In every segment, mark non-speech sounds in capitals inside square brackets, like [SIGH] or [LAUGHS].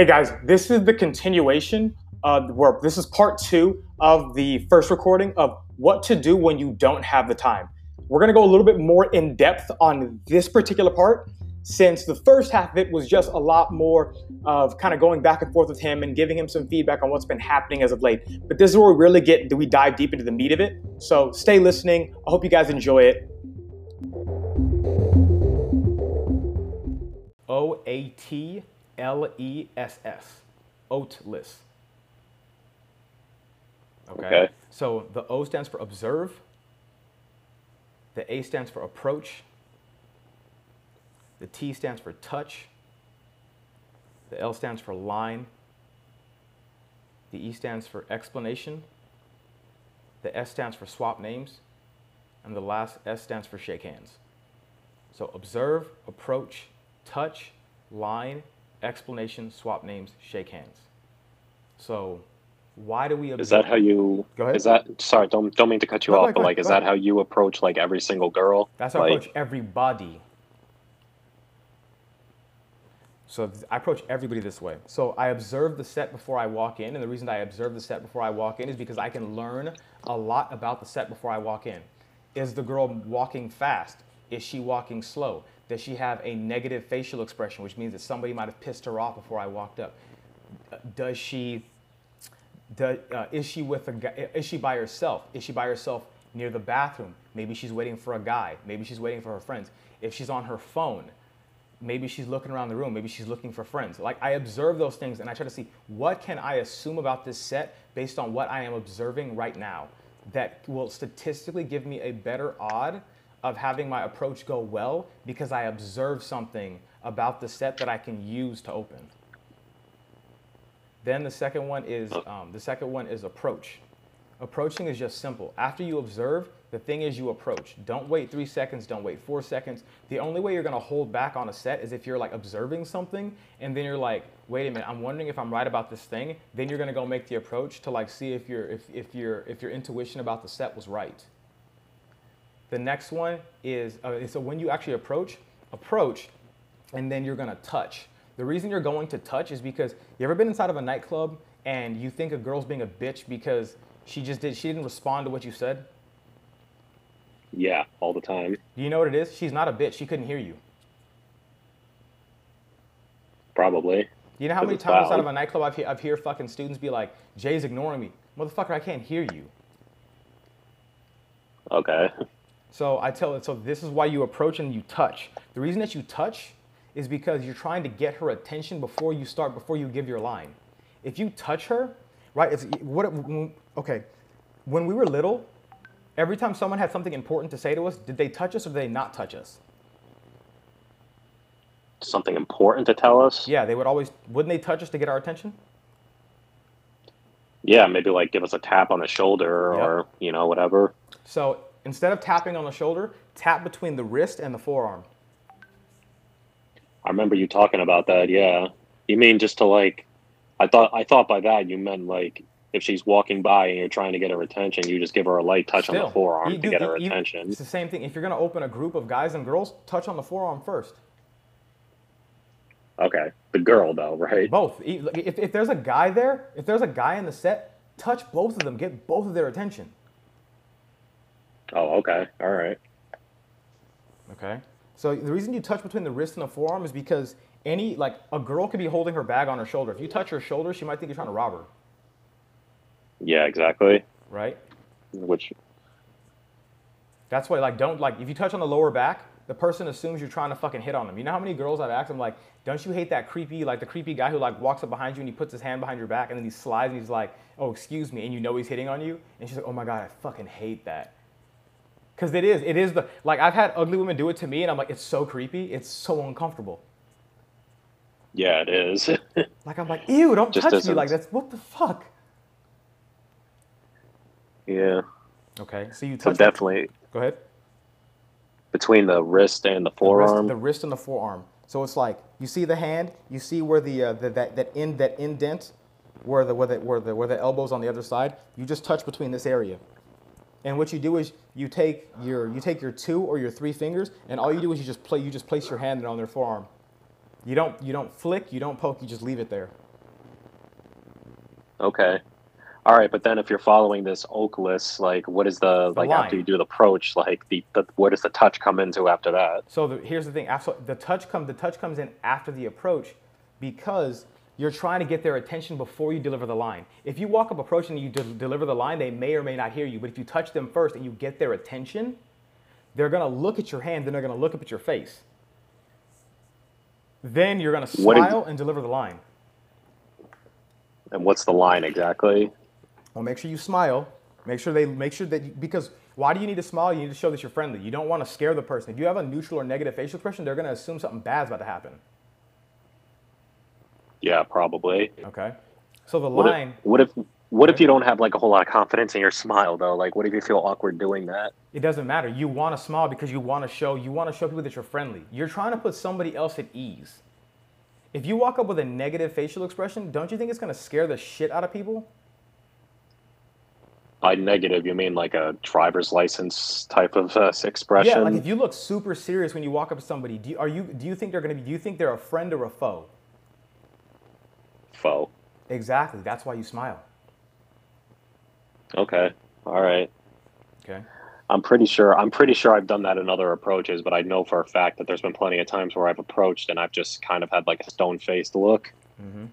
Hey guys, this is the continuation of where this is part two of the first recording of what to do when you don't have the time. We're gonna go a little bit more in depth on this particular part since the first half of it was just a lot more of kind of going back and forth with him and giving him some feedback on what's been happening as of late. But this is where we really get, do we dive deep into the meat of it? So stay listening. I hope you guys enjoy it. O A T L E S S. Oatless. Okay. Okay. So the O stands for observe. The A stands for approach. The T stands for touch. The L stands for line. The E stands for explanation. The S stands for swap names. And the last S stands for shake hands. So observe, approach, touch, line, explanation, swap names, shake hands. So why do we observe? Is that how you? Go ahead. Is that sorry? Don't don't mean to cut you No, off, ahead, but like, is that how you approach like every single girl? That's how I approach everybody. So I approach everybody this way. So I observe the set before I walk in, and the reason I observe the set before I walk in is because I can learn a lot about the set before I walk in. Is the girl walking fast? Is she walking slow? Does she have a negative facial expression, which means that somebody might have pissed her off before I walked up? Does she do, uh, is she with a guy? Is she by herself? Is she by herself near the bathroom? Maybe she's waiting for a guy. Maybe she's waiting for her friends. If she's on her phone, maybe she's looking around the room. Maybe she's looking for friends. Like I observe those things and I try to see what can I assume about this set based on what I am observing right now that will statistically give me a better odd of having my approach go well because I observe something about the set that I can use to open. Then the second one is um, the second one is approach. Approaching is just simple. After you observe, the thing is you approach. Don't wait three seconds. Don't wait four seconds. The only way you're gonna hold back on a set is if you're like observing something and then you're like, wait a minute, I'm wondering if I'm right about this thing. Then you're gonna go make the approach to like see if your if if your if your intuition about the set was right. The next one is uh, so when you actually approach, approach, and then you're gonna touch. The reason you're going to touch is because you ever been inside of a nightclub and you think a girl's being a bitch because she just did she didn't respond to what you said. yeah, all the time. Do you know what it is? She's not a bitch. She couldn't hear you. Probably. You know how many times inside of a nightclub I've, he- I've hear fucking students be like, Jay's ignoring me. Motherfucker, I can't hear you. Okay. So I tell it, so this is why you approach and you touch. The reason that you touch is because you're trying to get her attention before you start, before you give your line. If you touch her, right, it's what, okay, when we were little, every time someone had something important to say to us, did they touch us or did they not touch us? Something important to tell us. Yeah, they would always, wouldn't they touch us to get our attention? Yeah, maybe like give us a tap on the shoulder Yep. or you know whatever. So instead of tapping on the shoulder, tap between the wrist and the forearm. I remember you talking about that. Yeah. You mean just to like? I thought I thought by that you meant like if she's walking by and you're trying to get her attention, you just give her a light touch on the forearm you to get her you- attention. It's the same thing. If you're gonna open a group of guys and girls, touch on the forearm first. Okay. The girl though, right? Both. If, if there's a guy there, if there's a guy in the set, touch both of them. Get both of their attention. Oh, okay. All right. Okay. So the reason you touch between the wrist and the forearm is because any like a girl could be holding her bag on her shoulder. If you touch her shoulder, she might think you're trying to rob her. Yeah, exactly. Right. Which That's why like don't like if you touch on the lower back, the person assumes you're trying to fucking hit on them. You know how many girls I've asked them like, don't you hate that creepy like the creepy guy who like walks up behind you and he puts his hand behind your back and then he slides and he's like, oh excuse me, and you know he's hitting on you, and she's like, oh my god, I fucking hate that. Cause it is, it is the like I've had ugly women do it to me and I'm like, it's so creepy, it's so uncomfortable. yeah, it is. [LAUGHS] Like I'm like, ew, don't Just touch me isn't- like that's what the fuck. yeah. Okay, so you So touch. definitely Go ahead. between the wrist and the The wrist- forearm. The wrist, and the forearm. So it's like you see the hand, you see where the, uh, the that that in that indent, where the where the where the where the elbows on the other side. You just touch between this area, and what you do is you take your you take your two or your three fingers, and all you do is you just play you just place your hand on their forearm. You don't you don't flick, you don't poke, you just leave it there. Okay. All right, but then if you're following this Oatless, like, what is the, The like line. after you do the approach, like the, the where does the touch come into after that? So the, here's the thing. After, the touch comes. The touch comes in after the approach, because you're trying to get their attention before you deliver the line. If you walk up approaching and you de- deliver the line, they may or may not hear you. But if you touch them first and you get their attention, they're gonna look at your hand. Then they're gonna look up at your face. Then you're gonna is- smile and deliver the line. And what's the line exactly? Well, make sure you smile. Make sure they make sure that you, because why do you need to smile? You need to show that you're friendly. You don't want to scare the person. If you have a neutral or negative facial expression, they're gonna assume something bad's about to happen. Yeah, probably. Okay. So the What line. if, what if what if you don't have like a whole lot of confidence in your smile though? Like, what if you feel awkward doing that? It doesn't matter. You want to smile because you want to show you want to show people that you're friendly. You're trying to put somebody else at ease. If you walk up with a negative facial expression, don't you think it's going to scare the shit out of people? By negative, you mean like a driver's license type of uh, expression? Yeah, like if you look super serious when you walk up to somebody, do you, are you do you think they're going to be do you think they're a friend or a foe? Foe. Exactly. That's why you smile. Okay. All right. Okay. I'm pretty sure. I'm pretty sure I've done that in other approaches, but I know for a fact that there's been plenty of times where I've approached and I've just kind of had like a stone-faced look. Mhm.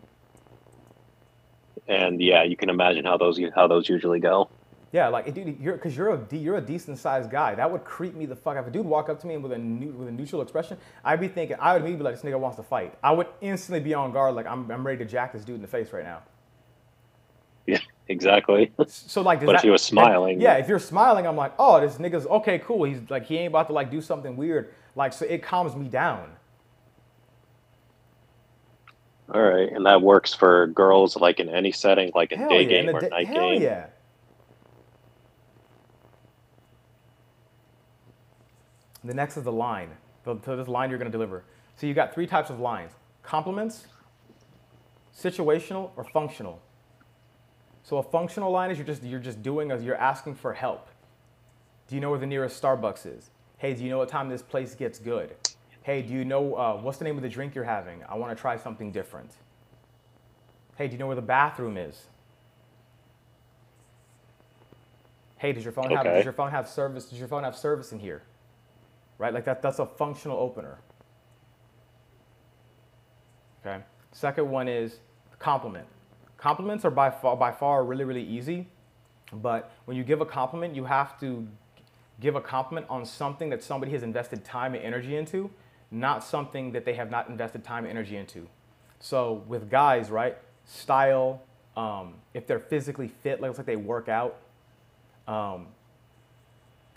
And yeah, you can imagine how those how those usually go. Yeah, like dude, you're because you're a de- you're a decent sized guy. That would creep me the fuck out. If a dude walk up to me with a new, with a neutral expression, I'd be thinking I would immediately be like, this nigga wants to fight. I would instantly be on guard, like I'm, I'm ready to jack this dude in the face right now. [LAUGHS] Yeah, exactly. So like, But if that- he was smiling- yeah, if you're smiling, I'm like, oh, this nigga's okay, cool. He's like, he ain't about to like do something weird. Like, so it calms me down. All right, and that works for girls like in any setting, like a Hell day yeah, game or a da- night hell game. yeah. The next is the line. The, so this line you're going to deliver. So you've got three types of lines: compliments, situational, or functional. So a functional line is you're just you're just doing a, you're asking for help. Do you know where the nearest Starbucks is? Hey, do you know what time this place gets good? Hey, do you know uh, what's the name of the drink you're having? I want to try something different. Hey, do you know where the bathroom is? Hey, does your phone have does your phone have service? Does your phone have service in here? Right? Like that that's a functional opener. Okay. Second one is compliment. Compliments are by far by far really really easy, but when you give a compliment, you have to give a compliment on something that somebody has invested time and energy into, not something that they have not invested time and energy into. So with guys, right? Style, um, if they're physically fit, like, looks like they work out. Um,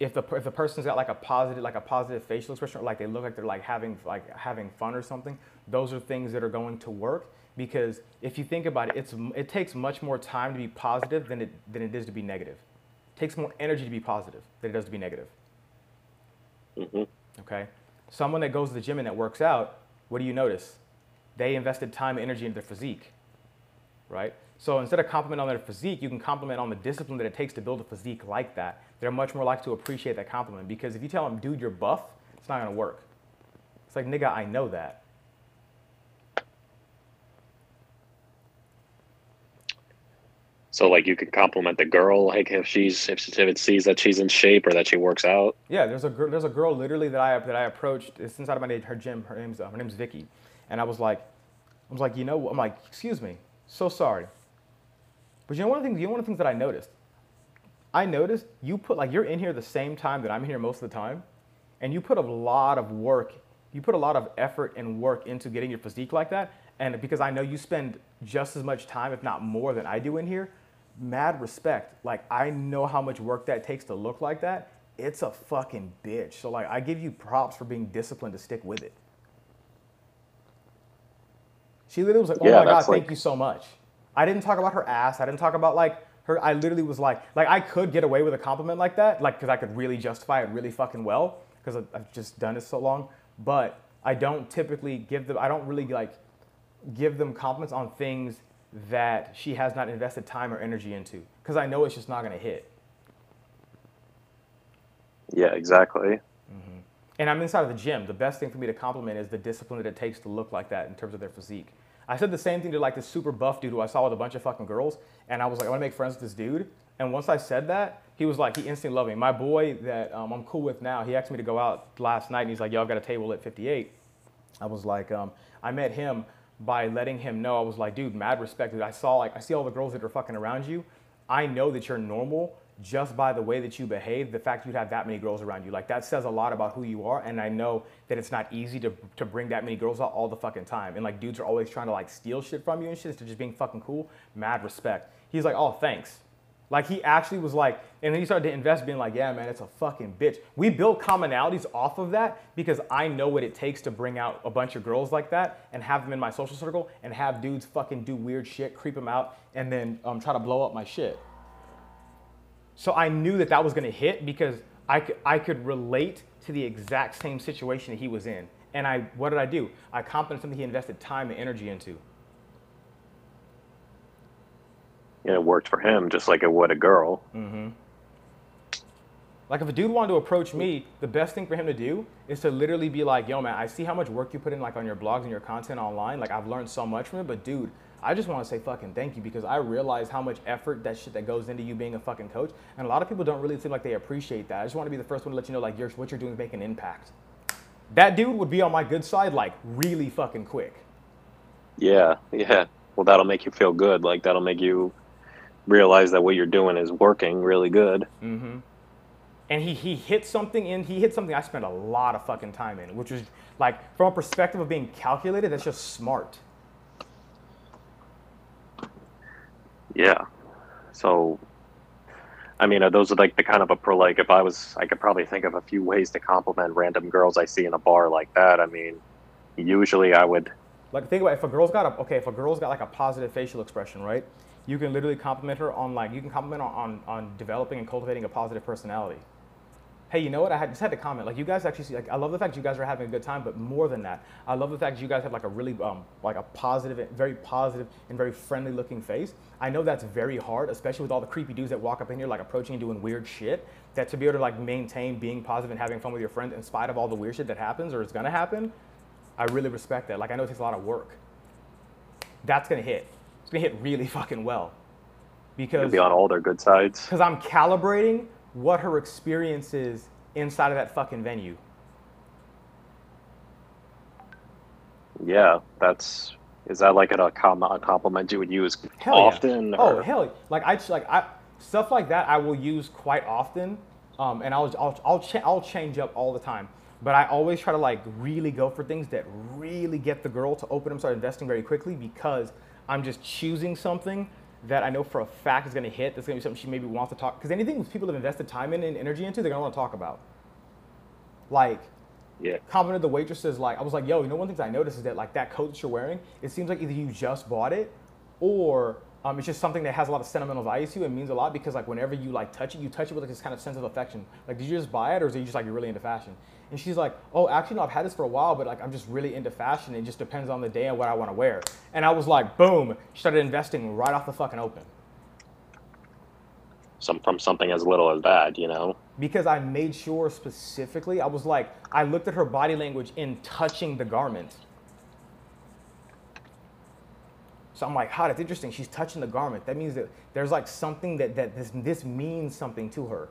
if the if the person's got like a positive like a positive facial expression, or like they look like they're like having like having fun or something, those are things that are going to work. Because if you think about it, it's it takes much more time to be positive than it than it is to be negative. It takes more energy to be positive than it does to be negative. hmm Okay, someone that goes to the gym and that works out, what do you notice? They invested time and energy into their physique, right? So instead of complimenting on their physique, you can compliment on the discipline that it takes to build a physique like that. They're much more likely to appreciate that compliment because if you tell them, dude, you're buff, it's not gonna work. It's like, nigga, I know that. So like you could compliment the girl, like if she's if, if it sees that she's in shape or that she works out. Yeah, there's a girl. There's a girl literally that I that I approached. It's inside of my her gym. Her name's uh, her name's Vicky, and I was like, I was like, you know. I'm like, excuse me, so sorry. But you know one of the things. You know one of the things that I noticed. I noticed you put like you're in here the same time that I'm here most of the time, and you put a lot of work. You put a lot of effort and work into getting your physique like that. And because I know you spend just as much time, if not more, than I do in here, mad respect. Like I know how much work that takes to look like that. It's a fucking bitch. So like I give you props for being disciplined to stick with it. She literally was like, "Oh Yeah, my god, that's thank you so much." I didn't talk about her ass. I didn't talk about like her. I literally was like, like I could get away with a compliment like that, like because I could really justify it really fucking well because I've just done it so long. But I don't typically give them. I don't really like give them compliments on things that she has not invested time or energy into because I know it's just not going to hit. Yeah, exactly. Mm-hmm. And I'm inside of the gym. The best thing for me to compliment is the discipline that it takes to look like that in terms of their physique. I said the same thing to like this super buff dude who I saw with a bunch of fucking girls, and I was like, I want to make friends with this dude. And once I said that, he was like, he instantly loved me. My boy that um, I'm cool with now, he asked me to go out last night, and he's like, Yo, I've got a table at 58. I was like, um, I met him by letting him know. I was like, dude, mad respect. Dude. I saw like, I see all the girls that are fucking around you. I know that you're normal just by the way that you behave, the fact you have that many girls around you. Like that says a lot about who you are. And I know that it's not easy to, to bring that many girls out all the fucking time. And like dudes are always trying to like steal shit from you and shit instead of just being fucking cool. Mad respect. He's like, oh, thanks. Like he actually was like, and then he started to invest, being like, yeah, man, it's a fucking bitch. We build commonalities off of that because I know what it takes to bring out a bunch of girls like that and have them in my social circle and have dudes fucking do weird shit, creep them out, and then um, try to blow up my shit. So I knew that that was gonna hit because I could, I could relate to the exact same situation that he was in. And I, what did I do? I complimented something he invested time and energy into. And it worked for him just like it would a girl. Mm-hmm. Like if a dude wanted to approach me, the best thing for him to do is to literally be like, "Yo, man, I see how much work you put in, like on your blogs and your content online. Like I've learned so much from it, but dude, I just want to say fucking thank you because I realize how much effort that shit that goes into you being a fucking coach, and a lot of people don't really seem like they appreciate that. I just want to be the first one to let you know, like, you're, what you're doing is making an impact. That dude would be on my good side, like, really fucking quick. Yeah, yeah. Well, that'll make you feel good. Like that'll make you realize that what you're doing is working really good. Mm-hmm. And he he hit something in. He hit something I spent a lot of fucking time in, which was like from a perspective of being calculated. That's just smart. Yeah. So, I mean, those are like the kind of a pro? Like, if I was, I could probably think of a few ways to compliment random girls I see in a bar like that. I mean, usually I would. Like think about it, if a girl's got a okay, if a girl's got like a positive facial expression, right? You can literally compliment her on like you can compliment on, on developing and cultivating a positive personality. Hey, you know what? I had, just had to comment. Like you guys actually see. Like I love the fact you guys are having a good time, but more than that, I love the fact you guys have like a really um like a positive, very positive and very friendly looking face. I know that's very hard, especially with all the creepy dudes that walk up in here like approaching and doing weird shit. That to be able to like maintain being positive and having fun with your friends in spite of all the weird shit that happens or is gonna happen, I really respect that. Like I know it takes a lot of work. That's gonna hit. It's gonna hit really [LAUGHS] fucking well. Because be on all their good sides. Because I'm calibrating what her experience is inside of that fucking venue. Yeah, that's is that like a, com- a compliment you would use hell often? Yeah. Oh hell, like I like I stuff like that I will use quite often, um, and I'll I'll I'll, cha- I'll change up all the time. But I always try to like really go for things that really get the girl to open and start investing very quickly because I'm just choosing something that I know for a fact is going to hit. That's going to be something she maybe wants to talk. Because anything people have invested time in and energy into, they're going to want to talk about. Like, yeah. Commented the waitresses like I was like, yo, you know one thing I noticed is that like that coat that you're wearing, it seems like either you just bought it or um, it's just something that has a lot of sentimental value to you. It means a lot because like whenever you like touch it, you touch it with like this kind of sense of affection. Like, did you just buy it or is it just like you're really into fashion? And she's like, oh, actually, no, I've had this for a while, but like I'm just really into fashion. It just depends on the day and what I want to wear. And I was like, boom, she started investing right off the fucking open. Some from something as little as that, you know. Because I made sure specifically, I was like, I looked at her body language in touching the garment. So I'm like, huh, that's interesting. She's touching the garment. That means that there's like something that, that this, this means something to her.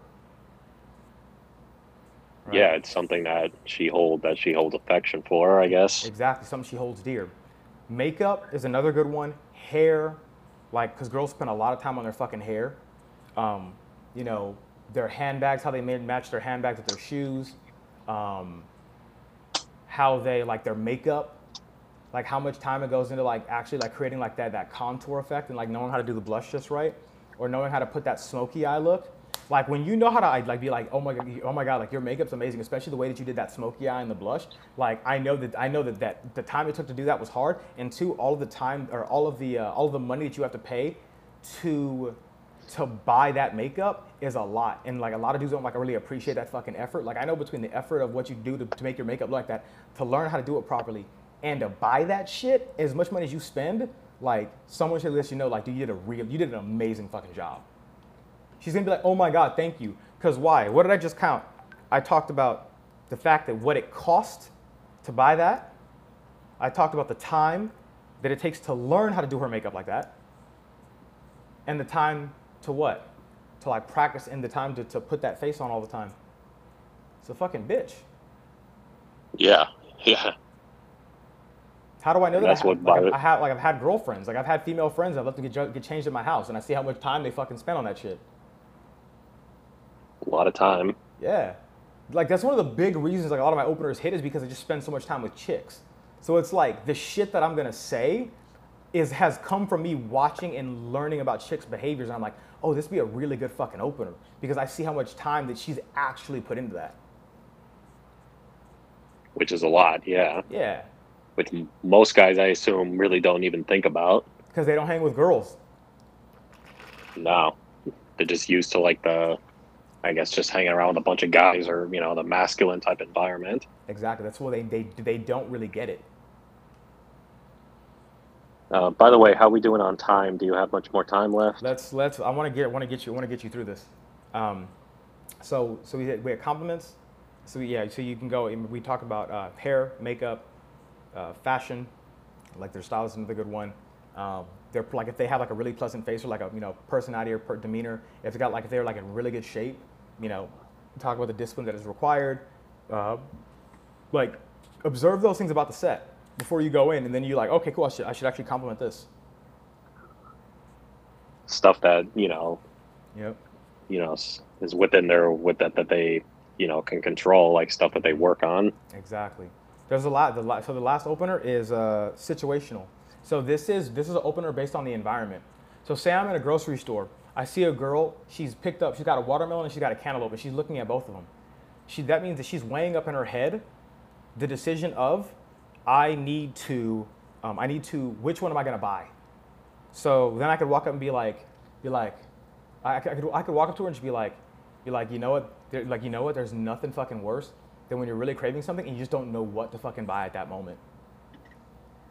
Right? Yeah, it's something that she hold that she holds affection for, I guess. Exactly, something she holds dear. Makeup is another good one. Hair, like, because girls spend a lot of time on their fucking hair. Um, you know, their handbags, how they match their handbags with their shoes. Um, how they like their makeup like how much time it goes into like actually like creating like that that contour effect and like knowing how to do the blush just right or knowing how to put that smoky eye look like when you know how to like be like oh my god oh my god like your makeup's amazing especially the way that you did that smoky eye and the blush like i know that i know that, that the time it took to do that was hard. And two all of the time or all of the uh, all of the money that you have to pay to to buy that makeup is a lot. And like a lot of dudes don't like really appreciate that fucking effort. Like i know between the effort of what you do to, to make your makeup look like that to learn how to do it properly and to buy that shit, as much money as you spend, like someone should let you know, like, dude, you did a real, you did an amazing fucking job. She's gonna be like, oh my god, thank you. Cause why? What did I just count? I talked about the fact that what it cost to buy that. I talked about the time that it takes to learn how to do her makeup like that, and the time to what? To like practice and the time to, to put that face on all the time. It's a fucking bitch. Yeah, [LAUGHS] yeah. How do I know that? That's I, have, what like, Violet- I have like I've had girlfriends, like I've had female friends that let them get, get changed at my house, and I see how much time they fucking spend on that shit. A lot of time. Yeah. Like that's one of the big reasons like a lot of my openers hit is because I just spend so much time with chicks. So it's like the shit that I'm gonna say is has come from me watching and learning about chicks' behaviors, and I'm like, oh, this would be a really good fucking opener because I see how much time that she's actually put into that. which is a lot, yeah. Yeah. Which most guys, I assume, really don't even think about. Because they don't hang with girls. No, they're just used to like the, I guess, just hanging around with a bunch of guys or you know the masculine type environment. Exactly. That's why they, they they don't really get it. Uh, by the way, how we doing on time? Do you have much more time left? Let's let's. I want to get want to get you want to get you through this. Um, so so we had, we had compliments. So yeah, so you can go. and We talk about uh, hair, makeup, uh, fashion. Like their style is another good one. Um, they're like if they have like a really pleasant face or like a you know personality or per- demeanor. If they got like if they're like in really good shape, you know, talk about the discipline that is required. Uh, like observe those things about the set before you go in, and then you're like okay cool. I should I should actually compliment this. Stuff that you know, Yep. you know, is within their with that that they you know can control, like stuff that they work on. Exactly. There's a lot. The la- so the last opener is uh, situational. So this is this is an opener based on the environment. So say I'm in a grocery store. I see a girl. She's picked up. She's got a watermelon and she's got a cantaloupe, and she's looking at both of them. She that means that she's weighing up in her head the decision of I need to um, I need to which one am I gonna buy? So then I could walk up and be like be like I, I could I could walk up to her and she'd be like be like you know what There- like you know what there's nothing fucking worse than when you're really craving something and you just don't know what to fucking buy at that moment.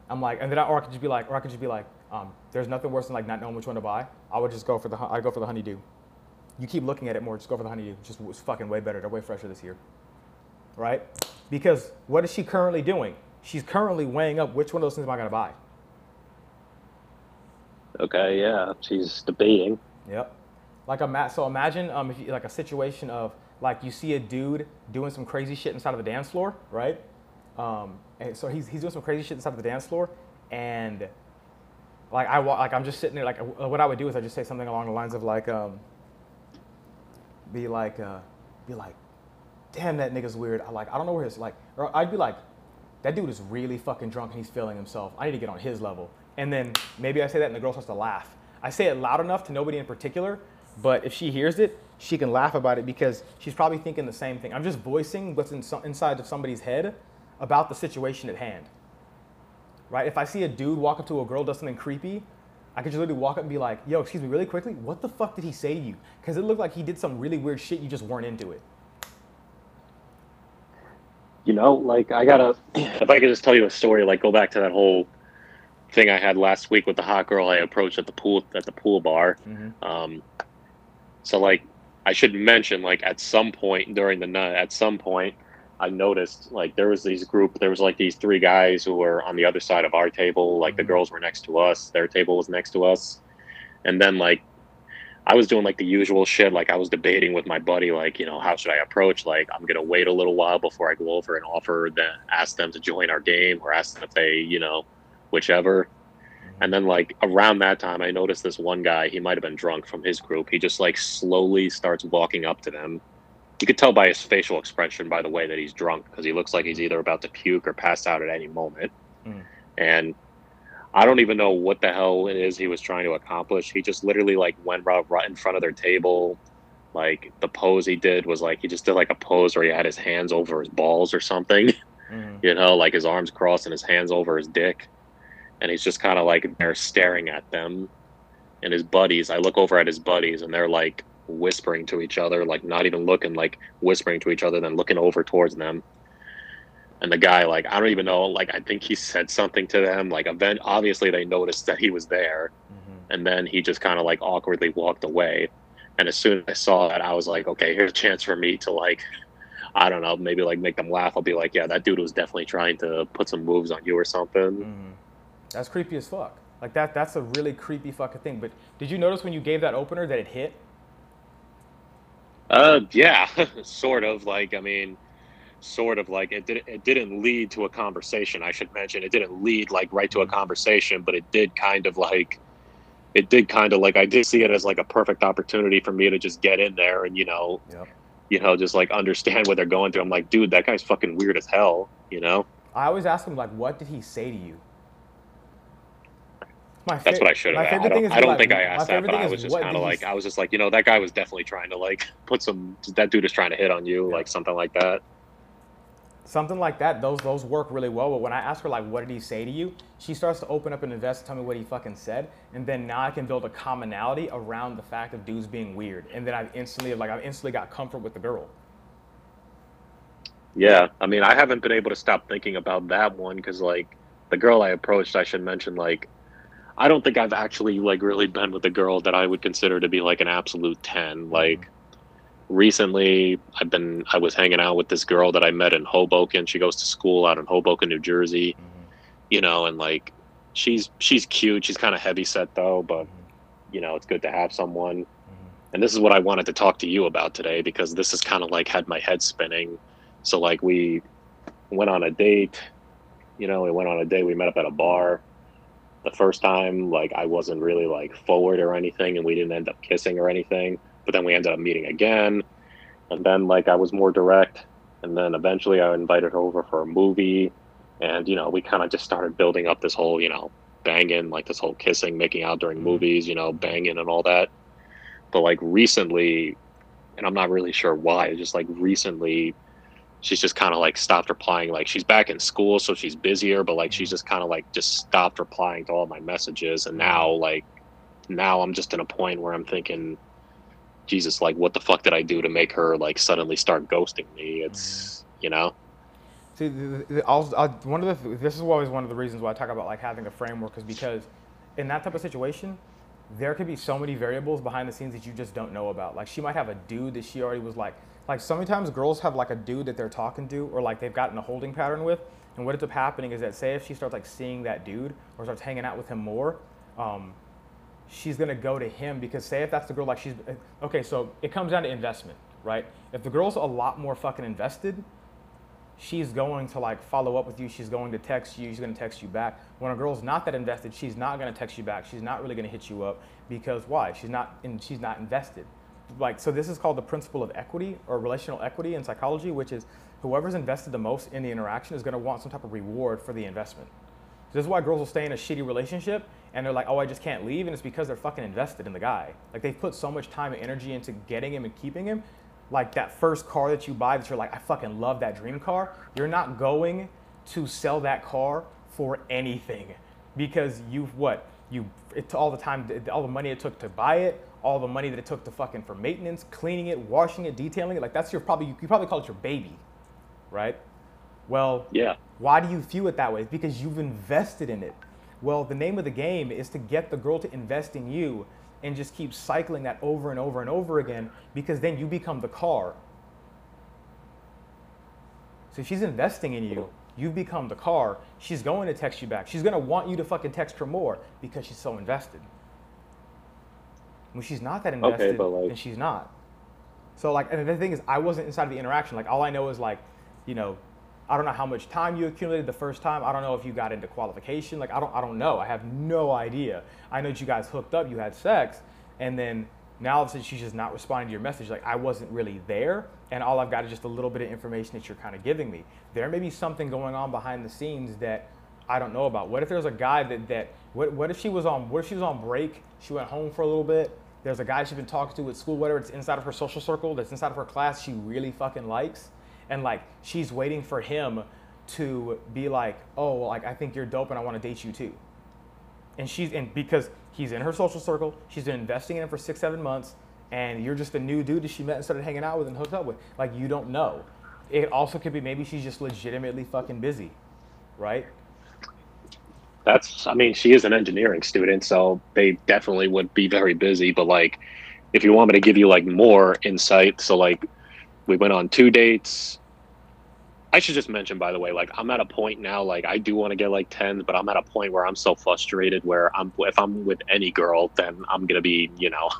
I'm like, and then I, or I could just be like, or I could just be like, um, there's nothing worse than like not knowing which one to buy. I would just go for the, I go for the honeydew. You keep looking at it more, just go for the honeydew. Just it's fucking way better. They're way fresher this year, right? Because what is she currently doing? She's currently weighing up which one of those things am I gonna buy. Okay, yeah, she's debating. Yep. Like a so imagine um, if you, like a situation of like you see a dude doing some crazy shit inside of the dance floor, right? Um, and so he's, he's doing some crazy shit inside of the dance floor, and like I like I'm just sitting there. Like uh, what I would do is I just say something along the lines of like, um, be like, uh, be like, damn that nigga's weird. I like I don't know where his like, or I'd be like, that dude is really fucking drunk and he's feeling himself. I need to get on his level. And then maybe I say that and the girl starts to laugh. I say it loud enough to nobody in particular, but if she hears it, she can laugh about it because she's probably thinking the same thing. I'm just voicing what's in some, inside of somebody's head about the situation at hand. Right? If I see a dude walk up to a girl does something creepy, I could just literally walk up and be like, "Yo, excuse me, really quickly, what the fuck did he say to you?" Because it looked like he did some really weird shit. You just weren't into it. You know, like I gotta. [CLEARS THROAT] If I could just tell you a story, like go back to that whole thing I had last week with the hot girl I approached at the pool at the pool bar. Mm-hmm. Um, so like I should mention like at some point during the night, at some point, I noticed like there was these group, there was like these three guys who were on the other side of our table. Like the Mhm. girls were next to us, their table was next to us, and then like I was doing like the usual shit. Like I was debating with my buddy, like you know how should I approach? Like I'm gonna wait a little while before I go over and offer them, ask them to join our game, or ask them if they, you know, whichever. And then like around that time, I noticed this one guy. He might have been drunk from his group. He just like slowly starts walking up to them. You could tell by his facial expression, by the way, that he's drunk because he looks like he's either about to puke or pass out at any moment. Mm. And I don't even know what the hell it is he was trying to accomplish. He just literally like went right, right in front of their table. Like the pose he did was like he just did like a pose where he had his hands over his balls or something. Mm-hmm. [LAUGHS] you know, like his arms crossed and his hands over his dick. And he's just kind of like there staring at them. And his buddies, I look over at his buddies and they're like whispering to each other, like not even looking, like whispering to each other, then looking over towards them. And the guy, like, I don't even know, like, I think he said something to them. Like, event, obviously, they noticed that he was there. Mm-hmm. And then he just kind of like awkwardly walked away. And as soon as I saw that, I was like, okay, here's a chance for me to like, I don't know, maybe like make them laugh. I'll be like, yeah, that dude was definitely trying to put some moves on you or something. Mm-hmm. That's creepy as fuck. Like that that's a really creepy fucking thing. But did you notice when you gave that opener that it hit? Uh, yeah, [LAUGHS] sort of. Like, I mean, sort of like it did. It didn't lead to a conversation. I should mention it didn't lead like right to a conversation, but it did kind of like, it did kind of like I did see it as like a perfect opportunity for me to just get in there and you know, Yep. you know, just like understand what they're going through. I'm like, dude, that guy's fucking weird as hell. You know, I always ask him like, what did he say to you? My that's what I should have. I don't, I don't think I asked that, but I was just kind of like, I was just like, you know, that guy was definitely trying to like put some. That dude is trying to hit on you, Yeah. like something like that. something like that. Those those work really well. But when I ask her like, what did he say to you? She starts to open up and invest, tell me what he fucking said, and then now I can build a commonality around the fact of dudes being weird, and then I've instantly like I've instantly got comfort with the girl. Yeah, I mean, I haven't been able to stop thinking about that one because, like, the girl I approached, I should mention, like, I don't think I've actually like really been with a girl that I would consider to be like an absolute ten. Mm-hmm. Like, recently, I've been I was hanging out with this girl that I met in Hoboken. She goes to school out in Hoboken, New Jersey. Mm-hmm. You know, and like, she's she's cute. She's kind of heavy set though, but mm-hmm. you know, it's good to have someone. And this is what I wanted to talk to you about today because this has kind of like had my head spinning. So like we went on a date, you know, we went on a date, we met up at a bar. The first time, like I wasn't really like forward or anything and we didn't end up kissing or anything. But then we ended up meeting again. And then like I was more direct. And then eventually I invited her over for a movie. And, you know, we kind of just started building up this whole, you know, banging, like this whole kissing, making out during mm-hmm. movies, you know, banging and all that. But like recently, and I'm not really sure why, just like recently, she's just kind of like stopped replying. Like she's back in school, so she's busier, but like she's just kind of like just stopped replying to all my messages. And now, mm-hmm. like, now I'm just in a point where I'm thinking, Jesus, like, what the fuck did I do to make her like suddenly start ghosting me? It's, mm-hmm. you know? See, the, the, I'll, I'll, one of the this is always one of the reasons why I talk about like having a framework is because in that type of situation, there could be so many variables behind the scenes that you just don't know about. Like she might have a dude that she already was like, like sometimes girls have like a dude that they're talking to or like they've gotten a holding pattern with, and what ends up happening is that say if she starts like seeing that dude or starts hanging out with him more, um, she's gonna go to him because say if that's the girl like she's okay, so it comes down to investment, right? If the girl's a lot more fucking invested, she's going to like follow up with you. She's going to text you. She's going to text you back. When a girl's not that invested, she's not going to text you back. She's not really going to hit you up because why? She's not in, she's not invested. Like so, this is called the principle of equity or relational equity in psychology, which is whoever's invested the most in the interaction is going to want some type of reward for the investment. This is why girls will stay in a shitty relationship and they're like, oh, I just can't leave. And it's because they're fucking invested in the guy. Like they've put so much time and energy into getting him and keeping him. Like that first car that you buy that you're like, I fucking love that dream car. You're not going to sell that car for anything because you've what? You, it's all the time, all the money it took to buy it, all the money that it took to fucking for maintenance, cleaning it, washing it, detailing it. Like that's your probably, you probably call it your baby, right? Well, Yeah. why do you view it that way? It's because you've invested in it. Well, the name of the game is to get the girl to invest in you and just keep cycling that over and over and over again because then you become the car. So she's investing in you, you've become the car. She's going to text you back. She's going to want you to fucking text her more because she's so invested. When she's not that invested, but, like- then she's not. So like, and the thing is, I wasn't inside of the interaction. Like, all I know is like, you know, I don't know how much time you accumulated the first time. I don't know if you got into qualification. Like, I don't, I don't know. I have no idea. I know that you guys hooked up, you had sex, and then now all of a sudden she's just not responding to your message. Like, I wasn't really there, and all I've got is just a little bit of information that you're kind of giving me. There may be something going on behind the scenes that I don't know about. What if there's a guy that that what, what if she was on what if she was on break? She went home for a little bit. There's a guy she's been talking to at school, whether it's inside of her social circle, that's inside of her class, she really fucking likes, and like she's waiting for him to be like, oh, well, like I think you're dope and I want to date you too. And she's and because he's in her social circle, she's been investing in him for six, seven months, and you're just a new dude that she met and started hanging out with and hooked up with. Like you don't know. It also could be maybe she's just legitimately fucking busy, right? That's, I mean, she is an engineering student, so they definitely would be very busy. But like, if you want me to give you like more insight, so like, we went on two dates. I should just mention, by the way, like I'm at a point now, like I do want to get like tens, but I'm at a point where I'm so frustrated where I'm if I'm with any girl, then I'm gonna be, you know,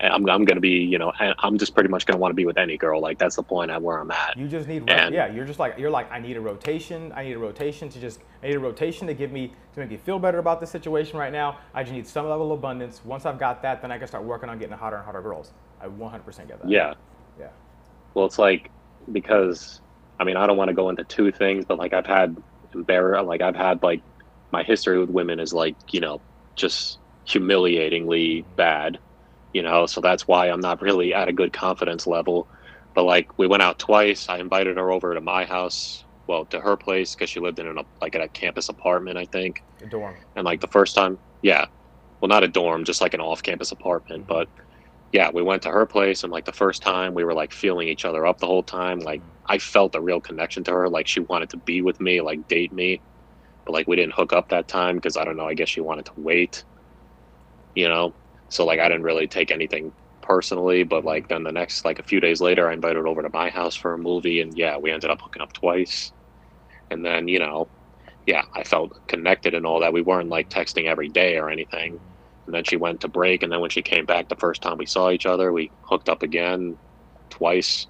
I'm I'm gonna be, you know, I'm just pretty much gonna want to be with any girl. Like that's the point at where I'm at. You just need, and, yeah, you're just like you're like I need a rotation. I need a rotation to just I need a rotation to give me to make me feel better about the situation right now. I just need some level of abundance. Once I've got that, then I can start working on getting hotter and hotter girls. I 100% get that. Yeah. Yeah. Well, it's like because I mean, I don't want to go into two things, but like I've had embarrass, like I've had like my history with women is like you know just humiliatingly bad, you know. So that's why I'm not really at a good confidence level. But like we went out twice. I invited her over to my house, well, to her place because she lived in a like in a campus apartment, I think. A dorm. And like the first time, yeah, well, not a dorm, just like an off-campus apartment, mm-hmm. but yeah, we went to her place and like the first time we were like feeling each other up the whole time. Like mm-hmm. I felt a real connection to her. Like she wanted to be with me, like date me. But like we didn't hook up that time because I don't know, I guess she wanted to wait. You know? So like I didn't really take anything personally, but like then the next like a few days later I invited over to my house for a movie and yeah, we ended up hooking up twice. And then, you know, yeah, I felt connected and all that. We weren't like texting every day or anything and then she went to break and then when she came back the first time we saw each other we hooked up again twice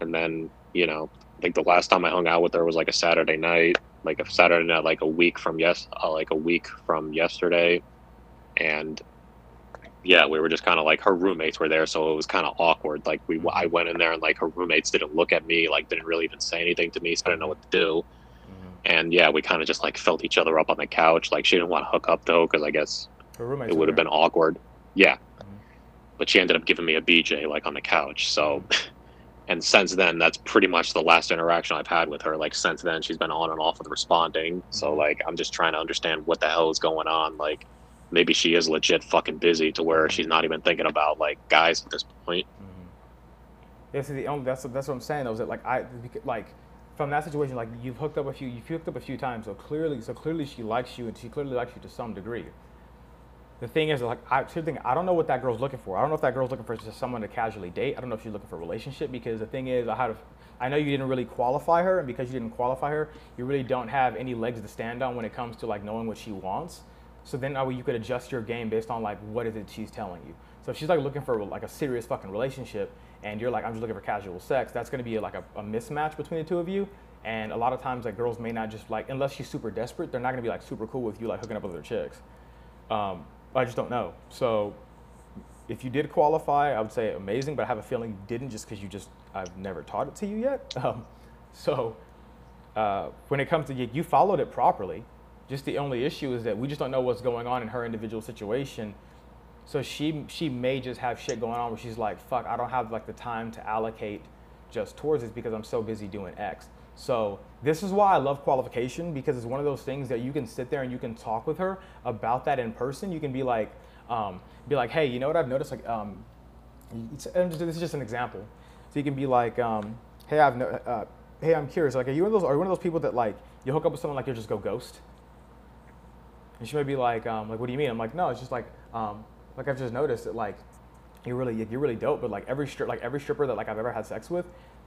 and then you know i think the last time i hung out with her was like a saturday night like a saturday night like a week from yes uh, like a week from yesterday and yeah we were just kind of like her roommates were there so it was kind of awkward like we i went in there and like her roommates didn't look at me like didn't really even say anything to me so i didn't know what to do mm-hmm. and yeah we kind of just like felt each other up on the couch like she didn't want to hook up though because i guess her it would have been awkward. Yeah. Mm-hmm. But she ended up giving me a BJ like on the couch. So, [LAUGHS] and since then, that's pretty much the last interaction I've had with her. Like since then, she's been on and off with responding. So mm-hmm. like, I'm just trying to understand what the hell is going on. Like, maybe she is legit fucking busy to where she's not even thinking about like guys at this point. Mm-hmm. Yeah, see, the only that's that's what I'm saying though. Is that like I like from that situation, like you've hooked up a few, you've hooked up a few times, so clearly, so clearly she likes you, and she clearly likes you to some degree the thing is, like, I, thing, I don't know what that girl's looking for. I don't know if that girl's looking for just someone to casually date. I don't know if she's looking for a relationship because the thing is, I had, a, I know you didn't really qualify her, and because you didn't qualify her, you really don't have any legs to stand on when it comes to like knowing what she wants. So then you could adjust your game based on like what is it she's telling you. So if she's like looking for like a serious fucking relationship, and you're like, I'm just looking for casual sex, that's gonna be like a, a mismatch between the two of you. And a lot of times, like girls may not just like, unless she's super desperate, they're not gonna be like super cool with you like hooking up with other chicks. Um, I just don't know. So if you did qualify, I would say amazing, but I have a feeling you didn't just because you just, I've never taught it to you yet. [LAUGHS] Um, so uh, when it comes to you, you followed it properly. Just the only issue is that we just don't know what's going on in her individual situation. So she she may just have shit going on where she's like, fuck, I don't have like the time to allocate just towards this because I'm so busy doing X. So this is why I love qualification because it's one of those things that you can sit there and you can talk with her about that in person. You can be like, um, be like, hey, you know what I've noticed? Like, um, this is just an example. So you can be like, um, hey, I've no, uh, hey, I'm curious. Like, are you one of those? Are you one of those people that like you hook up with someone like you just go ghost? And she may be like, um, like, what do you mean? I'm like, no, it's just like, um, like I've just noticed that like you're really you're really dope, but like every strip, like every stripper that like I've ever had sex with,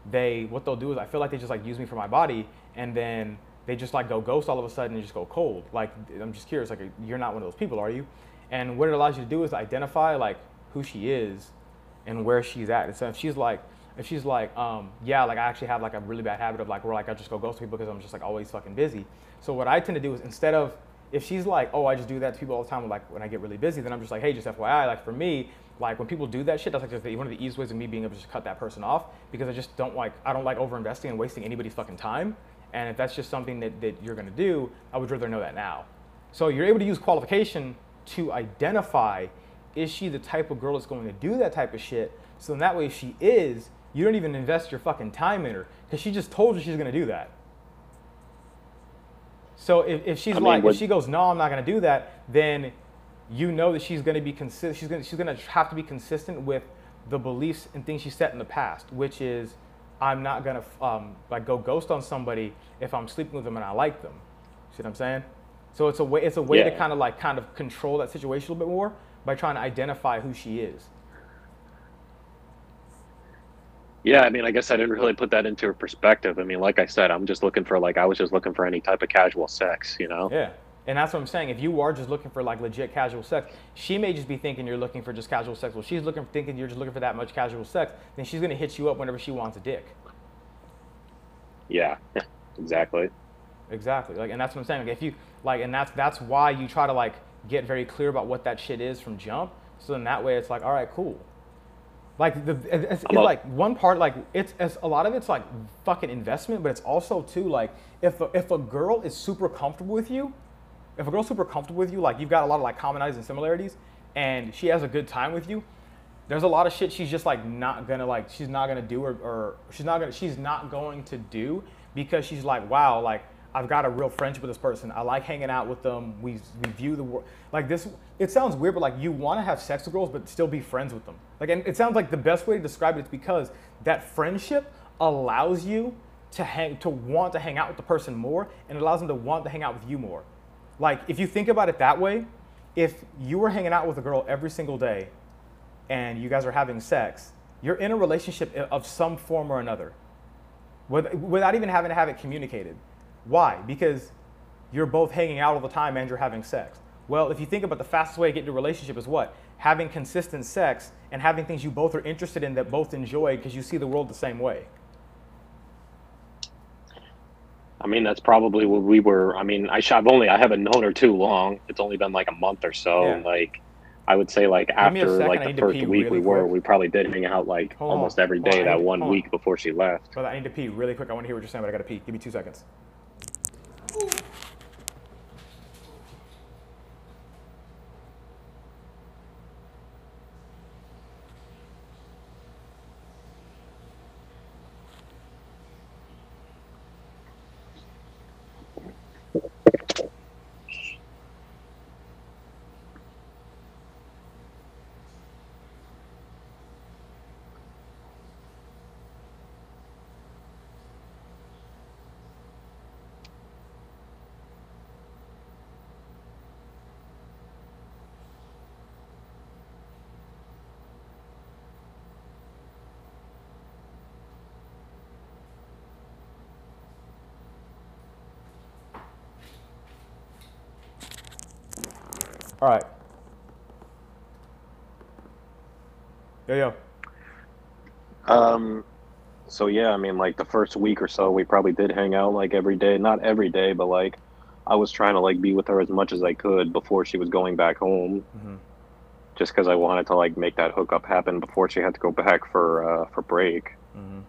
they what they'll do is I feel like they just like use me for my body, and then they just like go ghost all of a sudden and just go cold. Like I'm just curious, like you're not one of those people, are you? And what it allows you to do is identify like who she is and where she's at. And so if she's like, if she's like, um, yeah, like I actually have like a really bad habit of like where like I just go ghost people because I'm just like always fucking busy. So what I tend to do is instead of if she's like, oh, I just do that to people all the time, like when I get really busy, then I'm just like, hey, just FYI, like for me, like when people do that shit, that's like one of the easiest ways of me being able to just cut that person off because I just don't like I don't like over investing and wasting anybody's fucking time. And if that's just something that, that you're gonna do, I would rather know that now. So you're able to use qualification to identify is she the type of girl that's going to do that type of shit? So in that way, if she is, you don't even invest your fucking time in her because she just told you she's gonna do that. So if, if she's I mean, like, if she goes, no, I'm not gonna do that, then you know that she's going to be consistent. She's going she's going to have to be consistent with the beliefs and things she set in the past, which is I'm not going to um, like go ghost on somebody if I'm sleeping with them and I like them. See what I'm saying? So it's a way it's a way yeah. to kind of like kind of control that situation a little bit more by trying to identify who she is. Yeah, I mean, I guess I didn't really put that into a perspective. I mean, like I said, I'm just looking for like I was just looking for any type of casual sex, you know? Yeah. And that's what I'm saying. If you are just looking for like legit casual sex, she may just be thinking you're looking for just casual sex. Well, she's looking thinking you're just looking for that much casual sex, then she's gonna hit you up whenever she wants a dick. Yeah, [LAUGHS] exactly. Exactly. Like, and that's what I'm saying. Like, if you like, and that's that's why you try to like get very clear about what that shit is from jump. So then that way it's like, all right, cool. Like the it's, it's like one part like it's, it's a lot of it's like fucking investment, but it's also too like if a, if a girl is super comfortable with you, if a girl's super comfortable with you, like you've got a lot of like commonalities and similarities, and she has a good time with you, there's a lot of shit she's just like not gonna like she's not gonna do or, or she's not gonna she's not going to do because she's like wow like I've got a real friendship with this person. I like hanging out with them. We, we view the world like this. It sounds weird, but like you want to have sex with girls, but still be friends with them. Like, and it sounds like the best way to describe it is because that friendship allows you to hang to want to hang out with the person more, and it allows them to want to hang out with you more. Like, if you think about it that way, if you were hanging out with a girl every single day, and you guys are having sex, you're in a relationship of some form or another, without even having to have it communicated. Why? Because you're both hanging out all the time and you're having sex. Well, if you think about the fastest way to get into a relationship is what? Having consistent sex and having things you both are interested in that both enjoy because you see the world the same way. I mean, that's probably what we were. I mean, I have only I haven't known her too long. It's only been like a month or so. Yeah. Like, I would say like after like the first week really we were, quick. we probably did hang out like hold almost on. every day that one week before she left. Brother, I need to pee really quick. I want to hear what you're saying, but I got to pee. Give me two seconds. Ooh. All right. Yo, yo. Um, so yeah, I mean, like the first week or so, we probably did hang out like every day. Not every day, but like I was trying to like be with her as much as I could before she was going back home. Mm-hmm. Just because I wanted to like make that hookup happen before she had to go back for uh, for break. Mm-hmm.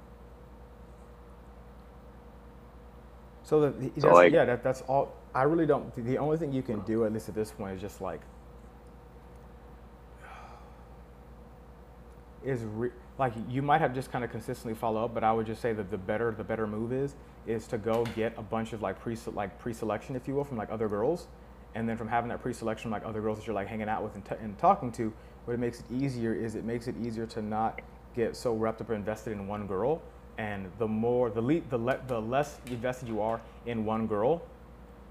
So, the, so like, yeah, that, that's all. I really don't. The only thing you can do, at least at this point, is just like [SIGHS] is re- like you might have just kind of consistently follow up, but I would just say that the better the better move is is to go get a bunch of like pre like pre-selection, if you will, from like other girls, and then from having that pre-selection from like other girls that you're like hanging out with and, t- and talking to, what it makes it easier is it makes it easier to not get so wrapped up or invested in one girl, and the more the le- the le- the less invested you are in one girl,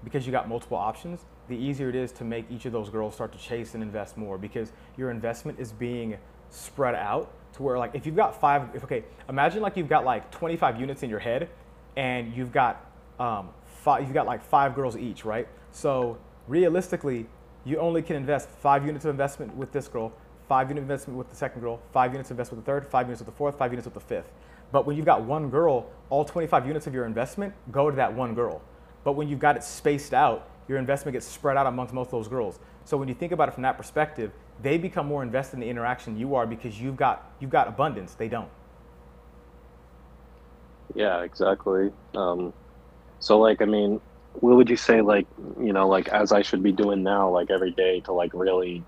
because you got multiple options, the easier it is to make each of those girls start to chase and invest more because your investment is being spread out to where like if you've got five, if okay, imagine like you've got like 25 units in your head and you've got um, five, you've got like five girls each, right? So realistically, you only can invest five units of investment with this girl, five unit of investment with the second girl, five units of investment with the third, five units with the fourth, five units with the fifth. But when you've got one girl, all 25 units of your investment go to that one girl. But when you've got it spaced out, your investment gets spread out amongst most of those girls. So when you think about it from that perspective, they become more invested in the interaction you are because you've got you've got abundance. They don't. Yeah, exactly. Um, so like, I mean, what would you say, like, you know, like as I should be doing now, like every day to like really,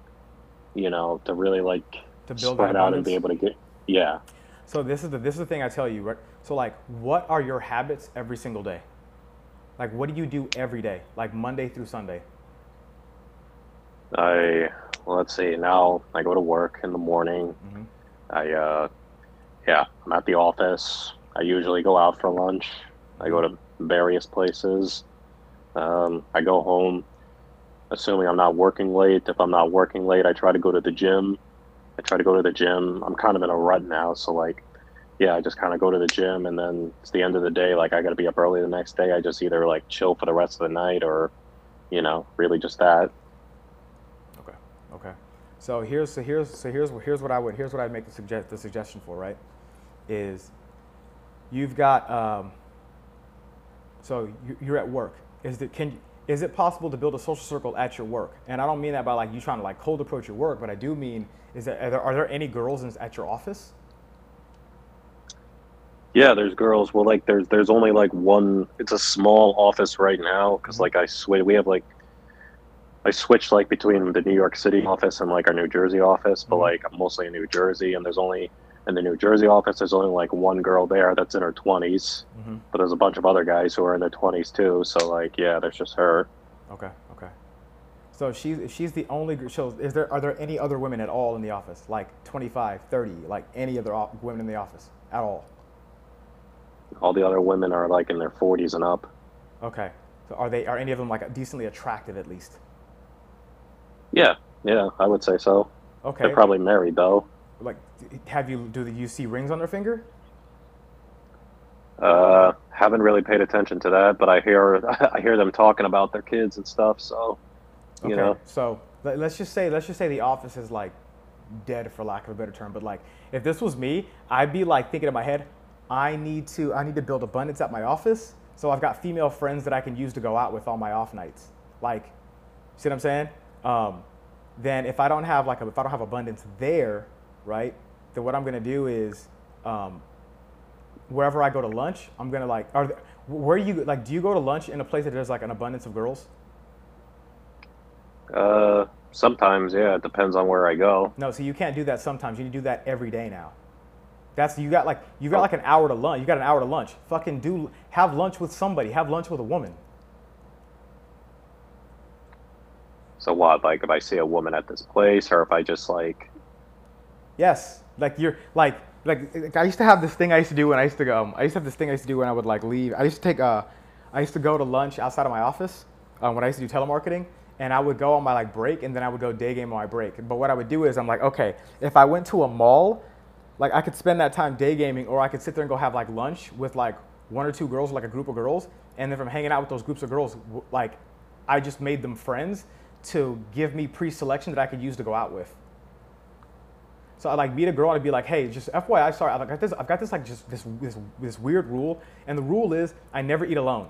you know, to really like to build spread out and be able to get, yeah. So this is the this is the thing I tell you, right? So like, what are your habits every single day? Like, what do you do every day, like Monday through Sunday? I well, let's see. Now I go to work in the morning. Mm-hmm. I uh, yeah, I'm at the office. I usually go out for lunch. I go to various places. Um, I go home, assuming I'm not working late. If I'm not working late, I try to go to the gym. I try to go to the gym. I'm kind of in a rut now, so like, yeah, I just kind of go to the gym, and then it's the end of the day. Like I got to be up early the next day. I just either like chill for the rest of the night, or you know, really just that. Okay. Okay. So here's so here's so here's here's what I would here's what I'd make the suggest the suggestion for right is you've got um, so you- you're at work. Is it can is it possible to build a social circle at your work? And I don't mean that by like you trying to like cold approach your work, but I do mean is that are there, are there any girls in, at your office? Yeah, there's girls. Well, like there's there's only like one. It's a small office right now because like I switch. We have like I switched like between the New York City office and like our New Jersey office, but Mhm. like I'm mostly in New Jersey, and there's only in the New Jersey office there's only like one girl there that's in her 20s, Mm-hmm. but there's a bunch of other guys who are in their 20s too. So like yeah, there's just her. Okay. Okay. So she's she's the only so is there are there any other women at all in the office like 25, 30, like any other women in the office at all? All the other women are like in their 40s and up. Okay. So are they are any of them like decently attractive at least? Yeah, yeah, I would say so. Okay. They're probably married though. like have you do the you see rings on their finger? Uh, haven't really paid attention to that, but I hear [LAUGHS] I hear them talking about their kids and stuff. So, you know, So let, us just say let's just say the office is like dead for lack of a better term, but like if this was me, I'd be like thinking in my head, I need to I need to build abundance at my office. So I've got female friends that I can use to go out with on my off nights. Like, see what I'm saying? Um, then if I don't have like a, if I don't have abundance there, right? Then what I'm gonna do is um, wherever I go to lunch, I'm gonna like are there, where you like do you go to lunch in a place that there's like an abundance of girls? uh, sometimes yeah, it depends on where I go. No, so you can't do that sometimes. You need to do that every day now. That's you got like you got like an hour to lunch. You got an hour to lunch. Fucking do have lunch with somebody. Have lunch with a woman. So what? Like if I see a woman at this place, or if I just like, Yes, like you're like like like, I used to have this thing I used to do when I used to go. Um, I used to have this thing I used to do when I would like leave. I used to take uh, I used to go to lunch outside of my office um, when I used to do telemarketing, and I would go on my like break, and then I would go day game on my break. But what I would do is I'm like, okay, if I went to a mall, like I could spend that time day gaming, or I could sit there and go have like lunch with like one or two girls, like a group of girls, and then from hanging out with those groups of girls, like I just made them friends to give me pre-selection that I could use to go out with. So I like meet a girl and I'd be like, hey, just FYI, sorry, I've got this, I've got this like just this this this weird rule, and the rule is I never eat alone.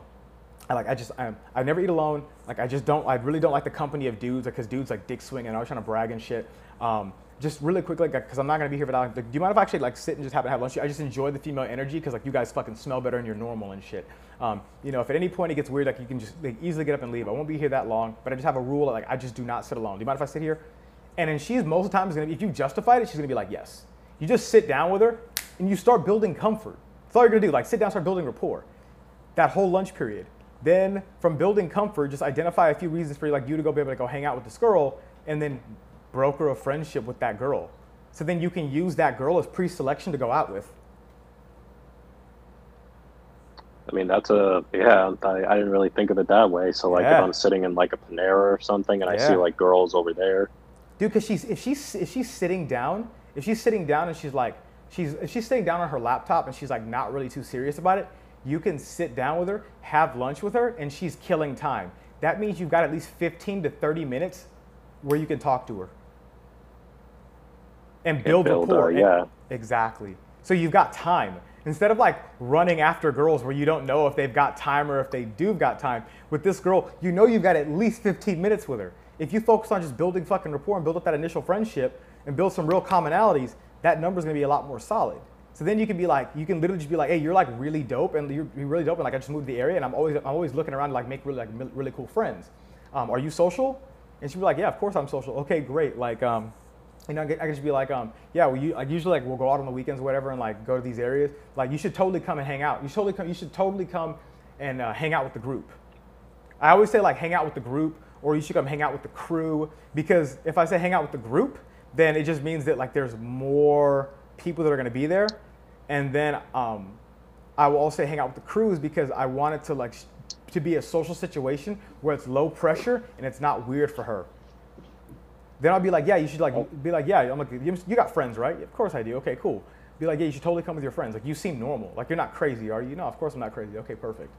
I like I just I, I never eat alone. Like I just don't I really don't like the company of dudes because dudes like dick swing and I was trying to brag and shit. Um, just really quickly, because I'm not gonna be here without. Like, do you mind if I actually like sit and just happen to have lunch? I just enjoy the female energy because like you guys fucking smell better and you're normal and shit. Um, you know, if at any point it gets weird, like you can just like, easily get up and leave. I won't be here that long, but I just have a rule like I just do not sit alone. Do you mind if I sit here? And then she's most of the time is gonna be if you justified it, she's gonna be like yes. You just sit down with her and you start building comfort. That's all you're gonna do. Like sit down, start building rapport. That whole lunch period. Then from building comfort, just identify a few reasons for like you to go be able to go hang out with this girl, and then broker a friendship with that girl. So then you can use that girl as pre-selection to go out with. I mean, that's a yeah. I, I didn't really think of it that way. So like, Yeah. if I'm sitting in like a Panera or something, and I see like girls over there, Dude, because she's if she's if she's sitting down, if she's sitting down and she's like she's if she's sitting down on her laptop and she's like not really too serious about it, you can sit down with her, have lunch with her, and she's killing time. That means you've got at least 15 to 30 minutes where you can talk to her and build, build, rapport. And- yeah. exactly. So you've got time. Instead of like running after girls where you don't know if they've got time or if they do got time, with this girl, you know you've got at least 15 minutes with her. If you focus on just building fucking rapport and build up that initial friendship and build some real commonalities, that number's gonna be a lot more solid. So then you can be like, you can literally just be like, hey, you're like really dope and you're, you're really dope and like I just moved to the area and I'm always I'm always looking around to like make really like really cool friends. Um, are you social? And she'd be like, yeah, of course I'm social. Okay, great. Like, um, you know, I could just be like, um, yeah, well, you, like usually like we'll go out on the weekends or whatever and like go to these areas. Like, you should totally come and hang out. You should totally come. You should totally come and uh, hang out with the group. I always say like hang out with the group, or you should come hang out with the crew. Because if I say hang out with the group, then it just means that like there's more people that are going to be there, and then um, I will also hang out with the crews because I want it to like to be a social situation where it's low pressure and it's not weird for her. Then I'll be like, yeah, you should like oh. be like, yeah. I'm like, you you got friends, right? Of course I do. Okay, cool. Be like, yeah, you should totally come with your friends. Like, you seem normal. Like, you're not crazy, are you? No, of course I'm not crazy. Okay, perfect.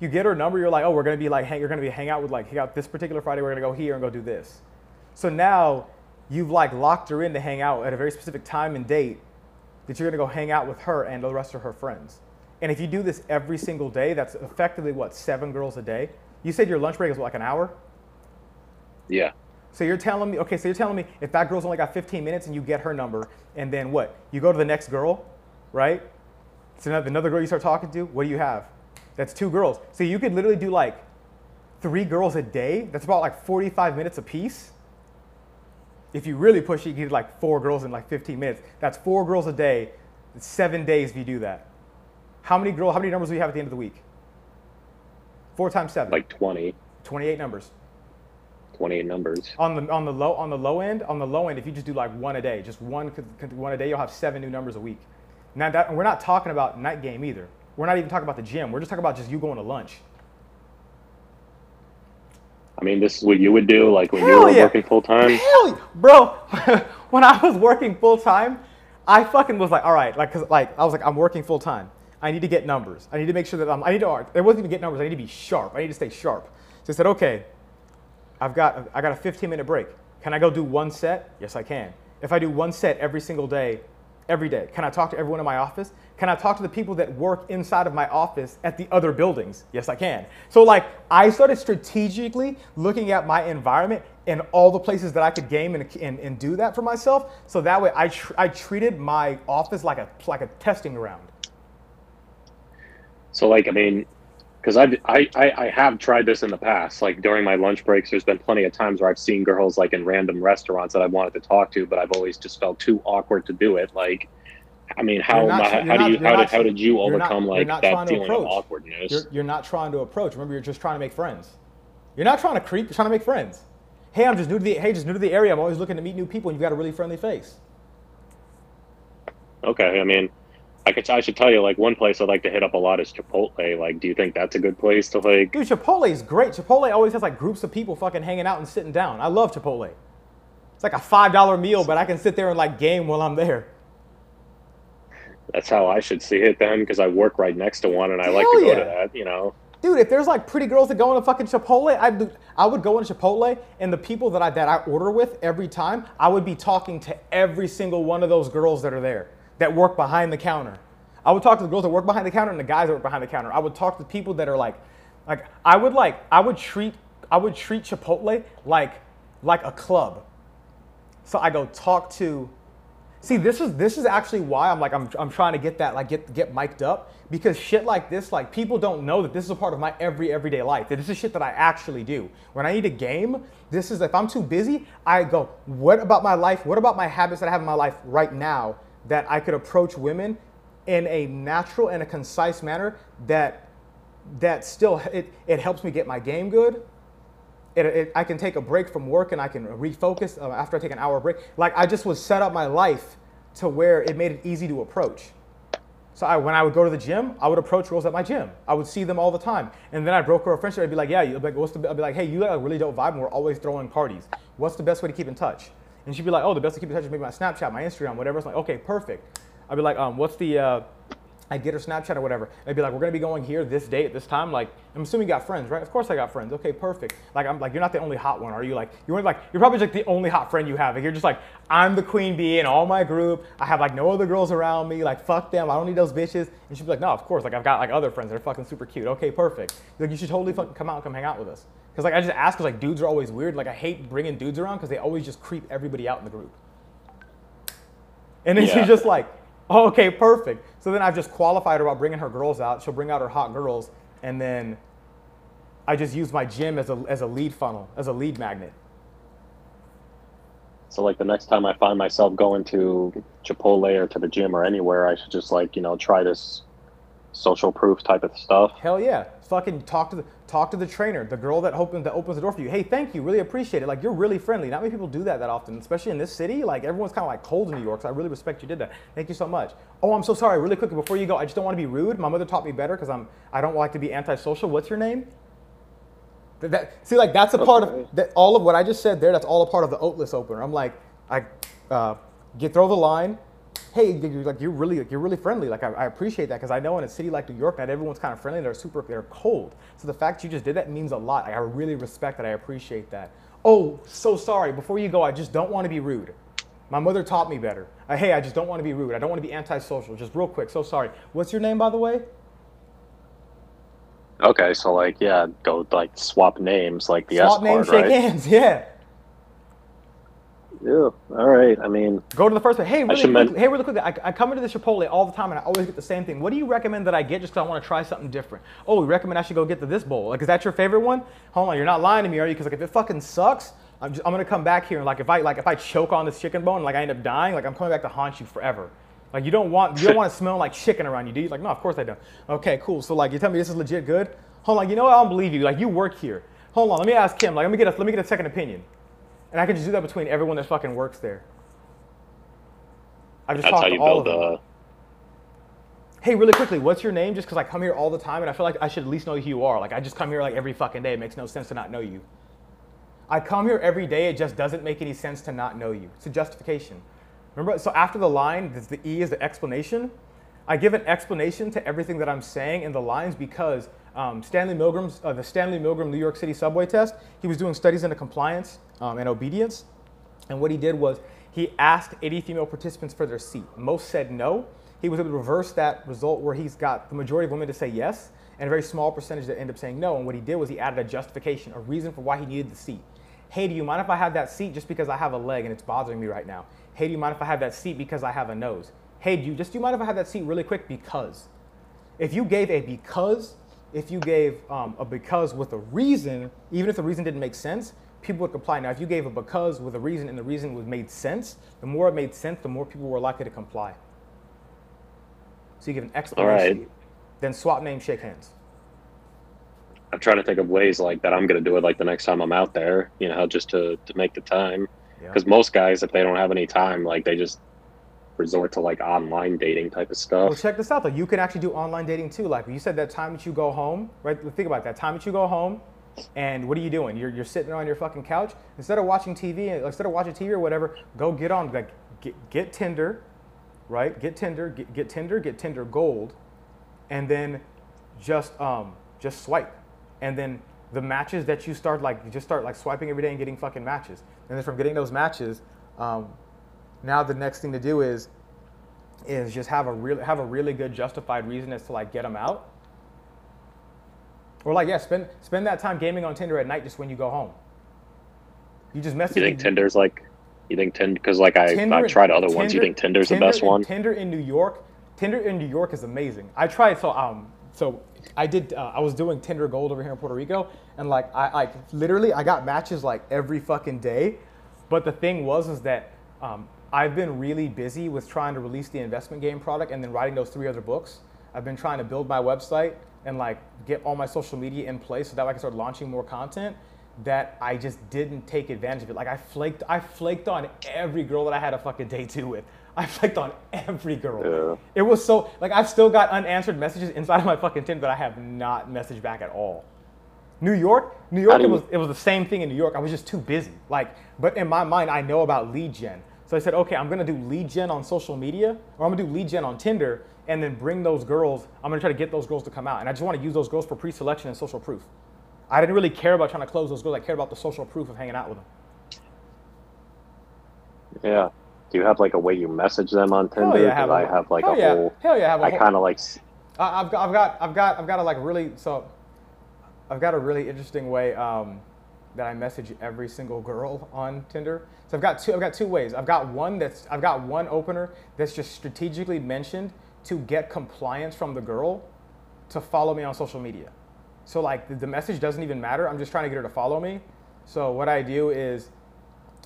You get her number, you're like, oh, we're gonna be like, hang, you're gonna be hang out with like, hang out this particular Friday, we're gonna go here and go do this. So now you've like locked her in to hang out at a very specific time and date that you're gonna go hang out with her and the rest of her friends. And if you do this every single day, that's effectively what, seven girls a day? You said your lunch break is what, like an hour? Yeah. So you're telling me, okay, so you're telling me if that girl's only got 15 minutes and you get her number, and then what? You go to the next girl, right? So another, another girl you start talking to, what do you have? That's two girls. So you could literally do like three girls a day. That's about like 45 minutes a piece. If you really push it, you get like four girls in like 15 minutes. That's four girls a day. It's seven days if you do that. How many girl? How many numbers do you have at the end of the week? Four times seven. Like 20, 28 numbers. 28 numbers. On the on the low on the low end, on the low end, if you just do like one a day, just one one a day, you'll have seven new numbers a week. Now that we're not talking about night game either. We're not even talking about the gym. We're just talking about just you going to lunch. I mean, this is what you would do, like when you were yeah. working full time. Hell, bro. [LAUGHS] when I was working full time, I fucking was like, all right, like, cause like I was like, I'm working full time. I need to get numbers. I need to make sure that I'm. I need to. It wasn't even get numbers. I need to be sharp. I need to stay sharp. So I said, okay, I've got I got a 15 minute break. Can I go do one set? Yes, I can. If I do one set every single day, every day, can I talk to everyone in my office? Can I talk to the people that work inside of my office at the other buildings? Yes, I can. So like I started strategically looking at my environment and all the places that I could game and, and, and do that for myself. So that way I, tr- I treated my office like a like a testing ground. So, like, I mean, because I, I, I have tried this in the past. Like during my lunch breaks, there's been plenty of times where I've seen girls like in random restaurants that I wanted to talk to, but I've always just felt too awkward to do it. Like, I mean, how not tr- how you're do you how not did how did you not- overcome you're like not that feeling of awkwardness? You're, you're not trying to approach. Remember, you're just trying to make friends. You're not trying to creep. You're trying to make friends. Hey, I'm just new to the. Hey, just new to the area. I'm always looking to meet new people, and you've got a really friendly face. Okay, I mean, I could I should tell you like one place I like to hit up a lot is Chipotle. Like, do you think that's a good place to like? Dude, Chipotle is great. Chipotle always has like groups of people fucking hanging out and sitting down. I love Chipotle. It's like a five dollar meal, but I can sit there and like game while I'm there. That's how I should see it then, because I work right next to one and I like to go yeah. to that. You know. Dude, if there's like pretty girls that go into fucking Chipotle, I I would go into Chipotle, and the people that I that I order with every time, I would be talking to every single one of those girls that are there that work behind the counter. I would talk to the girls that work behind the counter and the guys that work behind the counter. I would talk to people that are like, like I would like I would treat I would treat Chipotle like like a club. So I go talk to See, this is this is actually why I'm like I'm, I'm trying to get that like get get mic'd up because shit like this like people don't know that this is a part of my every everyday life. That this is shit that I actually do. When I need a game, this is if I'm too busy, I go, what about my life? What about my habits that I have in my life right now that I could approach women in a natural and a concise manner that that still it, it helps me get my game good it, it, I can take a break from work and I can refocus uh, after I take an hour break. Like I just was set up my life to where it made it easy to approach. So I, when I would go to the gym, I would approach girls at my gym. I would see them all the time, and then I'd broker a friendship. I'd be like, "Yeah," you like, "What's the?" I'd be like, "Hey, you got a really dope vibe, and we're always throwing parties. What's the best way to keep in touch?" And she'd be like, "Oh, the best to keep in touch is maybe my Snapchat, my Instagram, whatever." It's like, "Okay, perfect." I'd be like, um, "What's the?" Uh, I'd get her Snapchat or whatever. I'd be like, we're gonna be going here this date at this time. Like, I'm assuming you got friends, right? Of course I got friends. Okay, perfect. Like, I'm like, you're not the only hot one, are you? Like, you're like, you're probably like the only hot friend you have. Like, you're just like, I'm the queen bee in all my group. I have like no other girls around me. Like, fuck them. I don't need those bitches. And she'd be like, no, of course. Like, I've got like other friends that are fucking super cute. Okay, perfect. Like, you should totally fucking come out and come hang out with us. Cause like I just ask, cause like dudes are always weird. Like I hate bringing dudes around because they always just creep everybody out in the group. And then Yeah. she's just like, oh, okay, perfect. So then I've just qualified her about bringing her girls out. She'll bring out her hot girls, and then I just use my gym as a, as a lead funnel, as a lead magnet. So like the next time I find myself going to Chipotle or to the gym or anywhere, I should just like you know try this social proof type of stuff. Hell yeah. Fucking talk to the talk to the trainer, the girl that opens that opens the door for you. Hey, thank you, really appreciate it. Like you're really friendly. Not many people do that that often, especially in this city. Like everyone's kind of like cold in New York, so I really respect you did that. Thank you so much. Oh, I'm so sorry. Really quickly before you go, I just don't want to be rude. My mother taught me better because I'm I don't like to be antisocial. What's your name? That, that- see, like that's a part of that. All of what I just said there. That's all a part of the Oatless opener. I'm like, I uh, get throw the line. Hey, you're like you're really like, you're really friendly. Like I, I appreciate that because I know in a city like New York, not everyone's kind of friendly. They're super, they're cold. So the fact you just did that means a lot. Like, I really respect that. I appreciate that. Oh, so sorry. Before you go, I just don't want to be rude. My mother taught me better. Uh, hey, I just don't want to be rude. I don't want to be antisocial. Just real quick. So sorry. What's your name, by the way? Okay, so like yeah, go like swap names like the Swap S names, card, shake right? hands. [LAUGHS] Yeah. Yeah. All right. I mean, Go to the first one. Hey, really should men- Hey, really quickly. I, I come into this Chipotle all the time, and I always get the same thing. What do you recommend that I get just because I want to try something different? Oh, you recommend I should go get the this bowl? Like, is that your favorite one? Hold on, you're not lying to me, are you? Because like, if it fucking sucks, I'm, just, I'm gonna come back here and like, if I like, if I choke on this chicken bone, like I end up dying, like I'm coming back to haunt you forever. Like you don't want you don't want to [LAUGHS] smell like chicken around you, do you? Like, no, of course I don't. Okay, cool. So like, you tell me this is legit good. Hold on, you know what? I don't believe you. Like, you work here. Hold on, let me ask him. Like, let me get a let me get a second opinion, and I can just do that between everyone that fucking works there. I just that's talked to you all build of them. a. Hey, really quickly, what's your name? Just because I come here all the time and I feel like I should at least know who you are. Like I just come here like every fucking day. It makes no sense to not know you. I come here every day. It just doesn't make any sense to not know you. It's a justification. Remember? So after the line, this- the E is the explanation. I give an explanation to everything that I'm saying in the lines because um, Stanley Milgram's uh, the Stanley Milgram New York City subway test. He was doing studies into compliance um, and obedience. And what he did was he asked 80 female participants for their seat. Most said no. He was able to reverse that result where he's got the majority of women to say yes and a very small percentage that end up saying no. And what he did was he added a justification, a reason for why he needed the seat. Hey, do you mind if I have that seat just because I have a leg and it's bothering me right now? Hey, do you mind if I have that seat because I have a nose? Hey, do you just do you mind if I have that seat really quick because? If you gave a because, if you gave um, a because with a reason, even if the reason didn't make sense, people would comply. Now, if you gave a because with a reason and the reason was made sense, the more it made sense, the more people were likely to comply. So you give an explanation, then swap name, shake hands. I'm trying to think of ways like that. I'm gonna do it like the next time I'm out there. You know, just to to make the time. Yeah. Because most guys, if they don't have any time, like they just resort to like online dating type of stuff. Well, check this out though. You can actually do online dating too. Like you said, that time that you go home, right? Think about that time that you go home, and what are you doing? You're, you're sitting on your fucking couch instead of watching TV. Instead of watching TV or whatever, go get on like get, get Tinder, right? Get Tinder, get, get Tinder, get Tinder Gold, and then just um just swipe, and then the matches that you start like you just start like swiping every day and getting fucking matches, and then from getting those matches, um, now the next thing to do is is just have a real have a really good justified reason as to like get them out. Or like yeah, spend spend that time gaming on Tinder at night just when you go home. You just message. You think Tinder's like? You think Tinder? Because like I I've tried other ones. You think Tinder's the best in- one? Tinder in New York, Tinder in New York is amazing. I tried so um so I did uh, I was doing Tinder Gold over here in Puerto Rico, and like I like literally I got matches like every fucking day, but the thing was is that um, I've been really busy with trying to release the investment game product and then writing those three other books. I've been trying to build my website and like get all my social media in place so that I can start launching more content. That I just didn't take advantage of it. Like I flaked, I flaked on every girl that I had a fucking day two with. I flaked on every girl. Yeah. It was so like I've still got unanswered messages inside of my fucking Tinder that I have not messaged back at all. New York, New York, it was it was the same thing in New York. I was just too busy. Like, but in my mind, I know about lead gen. So I said, okay, I'm gonna do lead gen on social media, or I'm gonna do lead gen on Tinder, and then bring those girls. I'm gonna try to get those girls to come out, and I just want to use those girls for pre-selection and social proof. I didn't really care about trying to close those girls. I cared about the social proof of hanging out with them. Yeah. Do you have like a way you message them on Tinder? Yeah, I have, I have like hell a yeah, whole. hell yeah, I have a I whole- kind of like. I- I've got, I've got, I've got, I've got a like really so. I've got a really interesting way um, that I message every single girl on Tinder. So I've got two. I've got two ways. I've got one that's I've got one opener that's just strategically mentioned to get compliance from the girl to follow me on social media. So like the, the message doesn't even matter. I'm just trying to get her to follow me. So what I do is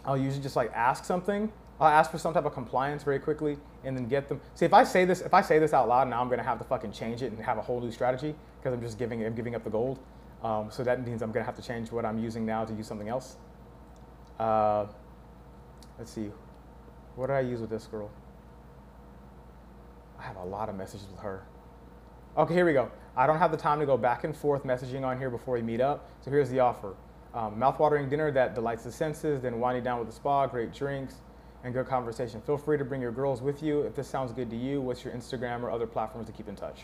I'll usually just like ask something. I'll ask for some type of compliance very quickly and then get them. See, if I say this, if I say this out loud, now I'm gonna have to fucking change it and have a whole new strategy because I'm just giving, I'm giving up the gold. Um, so that means I'm gonna have to change what I'm using now to use something else. Uh, let's see, what did I use with this girl? I have a lot of messages with her. Okay, here we go. I don't have the time to go back and forth messaging on here before we meet up. So here's the offer. Um, mouthwatering dinner that delights the senses, then winding down with a spa, great drinks, and good conversation. Feel free to bring your girls with you. If this sounds good to you, what's your Instagram or other platforms to keep in touch?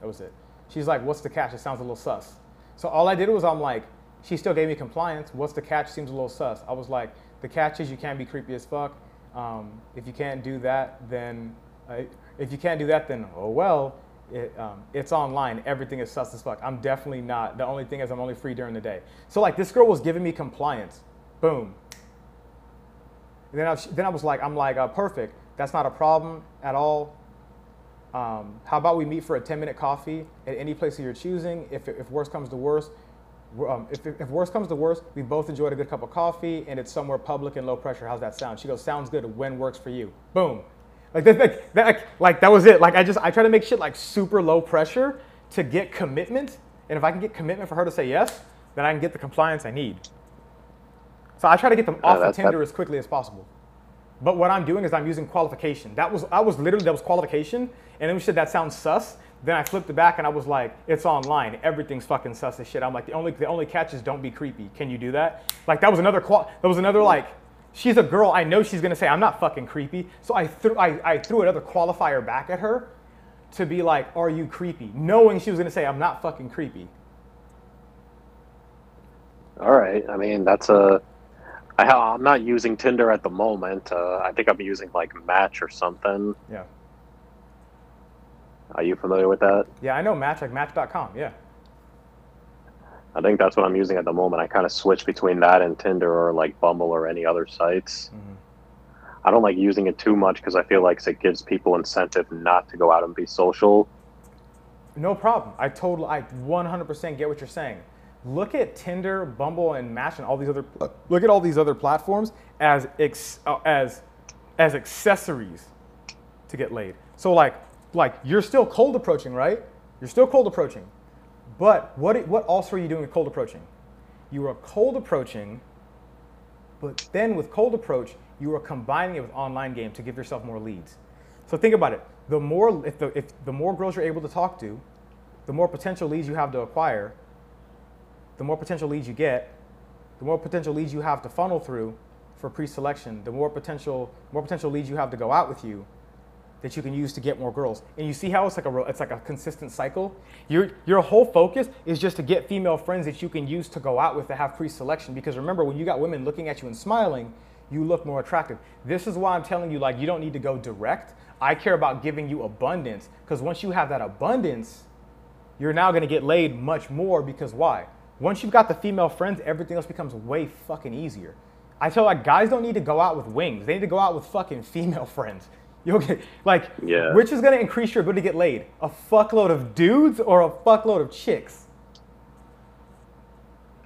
That was it. She's like, what's the catch? It sounds a little sus. So all I did was I'm like, she still gave me compliance. What's the catch? Seems a little sus. I was like, the catch is you can't be creepy as fuck. Um, if you can't do that, then uh, if you can't do that, then oh well. It, um, it's online. Everything is sus as fuck. I'm definitely not. The only thing is I'm only free during the day. So like this girl was giving me compliance. Boom. And then I, then I was like, I'm like, uh, perfect. That's not a problem at all. Um, how about we meet for a 10 minute coffee at any place that you're choosing? If, if worst comes to worst, um, if, if worst comes to worst, we both enjoyed a good cup of coffee and it's somewhere public and low pressure. How's that sound? She goes, sounds good. When works for you? Boom. Like that, like, that, like that was it. Like I just, I try to make shit like super low pressure to get commitment. And if I can get commitment for her to say yes, then I can get the compliance I need. So I try to get them off of Tinder as quickly as possible. But what I'm doing is I'm using qualification. That was, I was literally, that was qualification. And then we said that sounds sus. Then I flipped it back and I was like, it's online. Everything's fucking sus as shit. I'm like, the only, the only catch is don't be creepy. Can you do that? Like that was another, qual- that was another like, she's a girl. I know she's gonna say I'm not fucking creepy. So I threw I, I threw another qualifier back at her to be like, are you creepy? Knowing she was gonna say I'm not fucking creepy. All right. I mean, that's a. I, I'm not using Tinder at the moment. Uh, I think I'm using like Match or something. Yeah. Are you familiar with that? Yeah, I know Match, like Match.com. Yeah. I think that's what I'm using at the moment. I kind of switch between that and Tinder or like Bumble or any other sites. Mhm. I don't like using it too much because I feel like it gives people incentive not to go out and be social. No problem. I totally, I 100% get what you're saying. Look at Tinder, Bumble, and Match, and all these other. Look at all these other platforms as ex, uh, as as accessories to get laid. So like like you're still cold approaching, right? You're still cold approaching, but what what also are you doing with cold approaching? You are cold approaching, but then with cold approach, you are combining it with online game to give yourself more leads. So think about it. The more if the if the more girls you're able to talk to, the more potential leads you have to acquire, the more potential leads you get, the more potential leads you have to funnel through for pre-selection, the more potential more potential leads you have to go out with you that you can use to get more girls. And you see how it's like a it's like a consistent cycle. Your your whole focus is just to get female friends that you can use to go out with to have pre-selection because remember when you got women looking at you and smiling, you look more attractive. This is why I'm telling you like you don't need to go direct. I care about giving you abundance because once you have that abundance, you're now going to get laid much more because why? Once you've got the female friends, everything else becomes way fucking easier. I tell like guys don't need to go out with wings. They need to go out with fucking [LAUGHS] female friends. You [LAUGHS] okay? Like, Yeah. which is gonna increase your ability to get laid? A fuckload of dudes or a fuckload of chicks?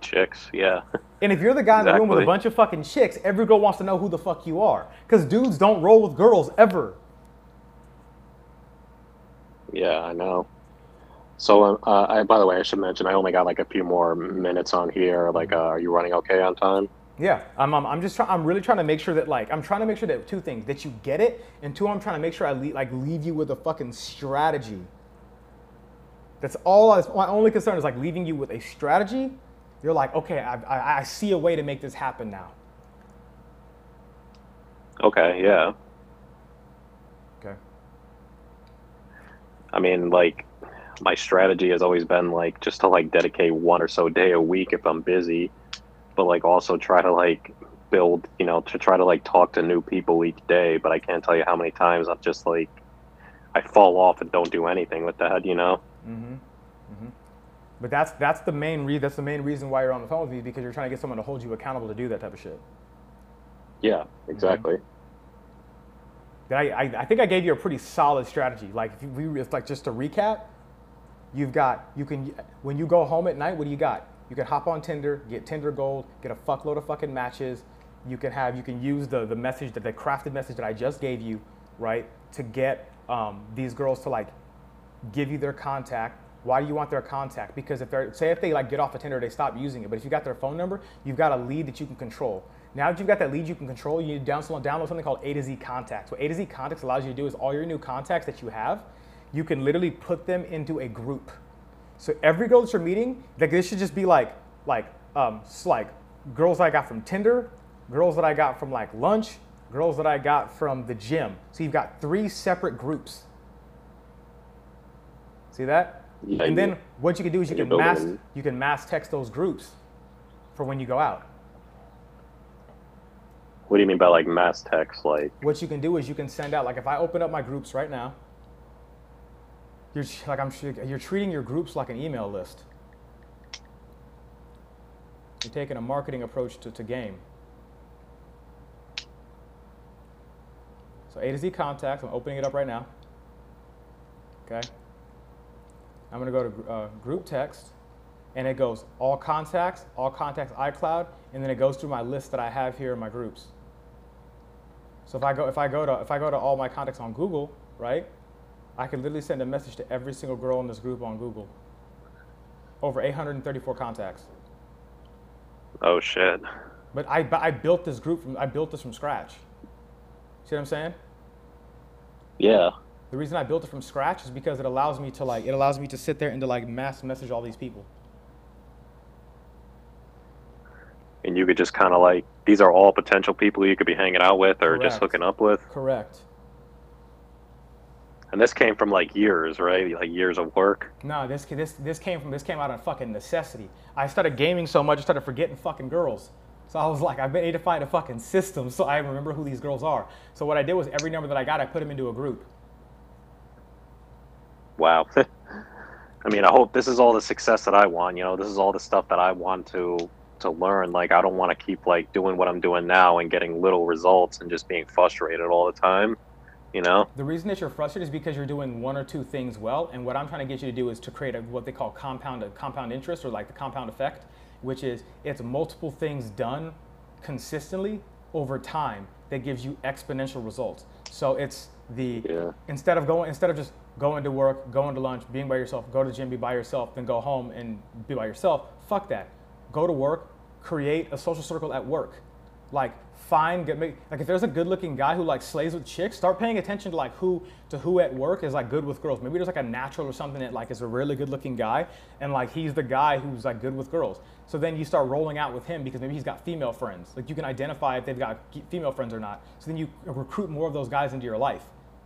Chicks, yeah. [LAUGHS] And if you're the guy in the room with a bunch of fucking chicks, every girl wants to know who the fuck you are. Because dudes don't roll with girls ever. Yeah, I know. So, uh, I, by the way, I should mention I only got like a few more minutes on here. Like, uh, are you running okay on time? Yeah, I'm, I'm, I'm just trying. I'm really trying to make sure that like I'm trying to make sure that two things that you get it, and two I'm trying to make sure I le- like leave you with a fucking strategy. That's all. I, my only concern is like leaving you with a strategy. You're like, okay, I, I, I see a way to make this happen now. Okay, yeah. Okay. I mean, like, my strategy has always been like just to like dedicate one or so day a week if I'm busy, but like also try to like build, you know, to try to like talk to new people each day. But I can't tell you how many times I'm just like, I fall off and don't do anything with that, you know? Mm-hmm. Mm-hmm. But that's that's the main re- that's the main reason why you're on the phone with me because you're trying to get someone to hold you accountable to do that type of shit. Yeah, exactly. That I, I, I think I gave you a pretty solid strategy. Like if we, if like just to recap, you've got you can when you go home at night, what do you got? You can hop on Tinder, get Tinder Gold, get a fuckload of fucking matches. You can have you can use the the message that the crafted message that I just gave you, right, to get um, these girls to like give you their contact. Why do you want their contact? Because if they're say if they like get off of Tinder, they stop using it. But if you got their phone number, you've got a lead that you can control. Now that you've got that lead you can control, you need to download, download something called A to Z Contacts. What A to Z Contacts allows you to do is all your new contacts that you have, you can literally put them into a group. So every girl that you're meeting, like this should just be like like um like girls that I got from Tinder, girls that I got from like lunch, girls that I got from the gym. So you've got three separate groups. See that? Yeah, and then what you can do is you can mass you can mass text those groups for when you go out. What do you mean by like mass text? Like, What you can do is you can send out like if I open up my groups right now, you're like I'm you're treating your groups like an email list. You're taking a marketing approach to, to game. So A to Z contacts. I'm opening it up right now. Okay. I'm gonna go to uh, group text, and it goes all contacts, all contacts iCloud, and then it goes through my list that I have here in my groups. So if I go if I go to if I go to all my contacts on Google, right? I can literally send a message to every single girl in this group on Google. Over 834 contacts. oh shit. But I but I built this group from I built this from scratch. See what I'm saying? Yeah. The reason I built it from scratch is because it allows me to like it allows me to sit there and to like mass message all these people. And you could just kind of like, these are all potential people you could be hanging out with or just hooking up with. Correct. And this came from like years, right? Like years of work. No, this this this came from this came out of fucking necessity. I started gaming so much, I started forgetting fucking girls. So I was like, I've been need to find a fucking system so I remember who these girls are. So what I did was every number that I got, I put them into a group. Wow. [LAUGHS] I mean, I hope this is all the success that I want. You know, this is all the stuff that I want to to learn. Like, I don't want to keep like doing what I'm doing now and getting little results and just being frustrated all the time. You know? The reason that you're frustrated is because you're doing one or two things well, and what I'm trying to get you to do is to create a, what they call compound a compound interest or like the compound effect, which is it's multiple things done consistently over time that gives you exponential results. So it's the Yeah. instead of going instead of just going to work, going to lunch, being by yourself, go to the gym, be by yourself, then go home and be by yourself. Fuck that. Go to work, create a social circle at work. Like find make, like if there's a good looking guy who like slays with chicks, start paying attention to like who to who at work is like good with girls. Maybe there's like a natural or something that like is a really good looking guy and like he's the guy who's like good with girls. So then you start rolling out with him because maybe he's got female friends. Like you can identify if they've got female friends or not. So then you recruit more of those guys into your life.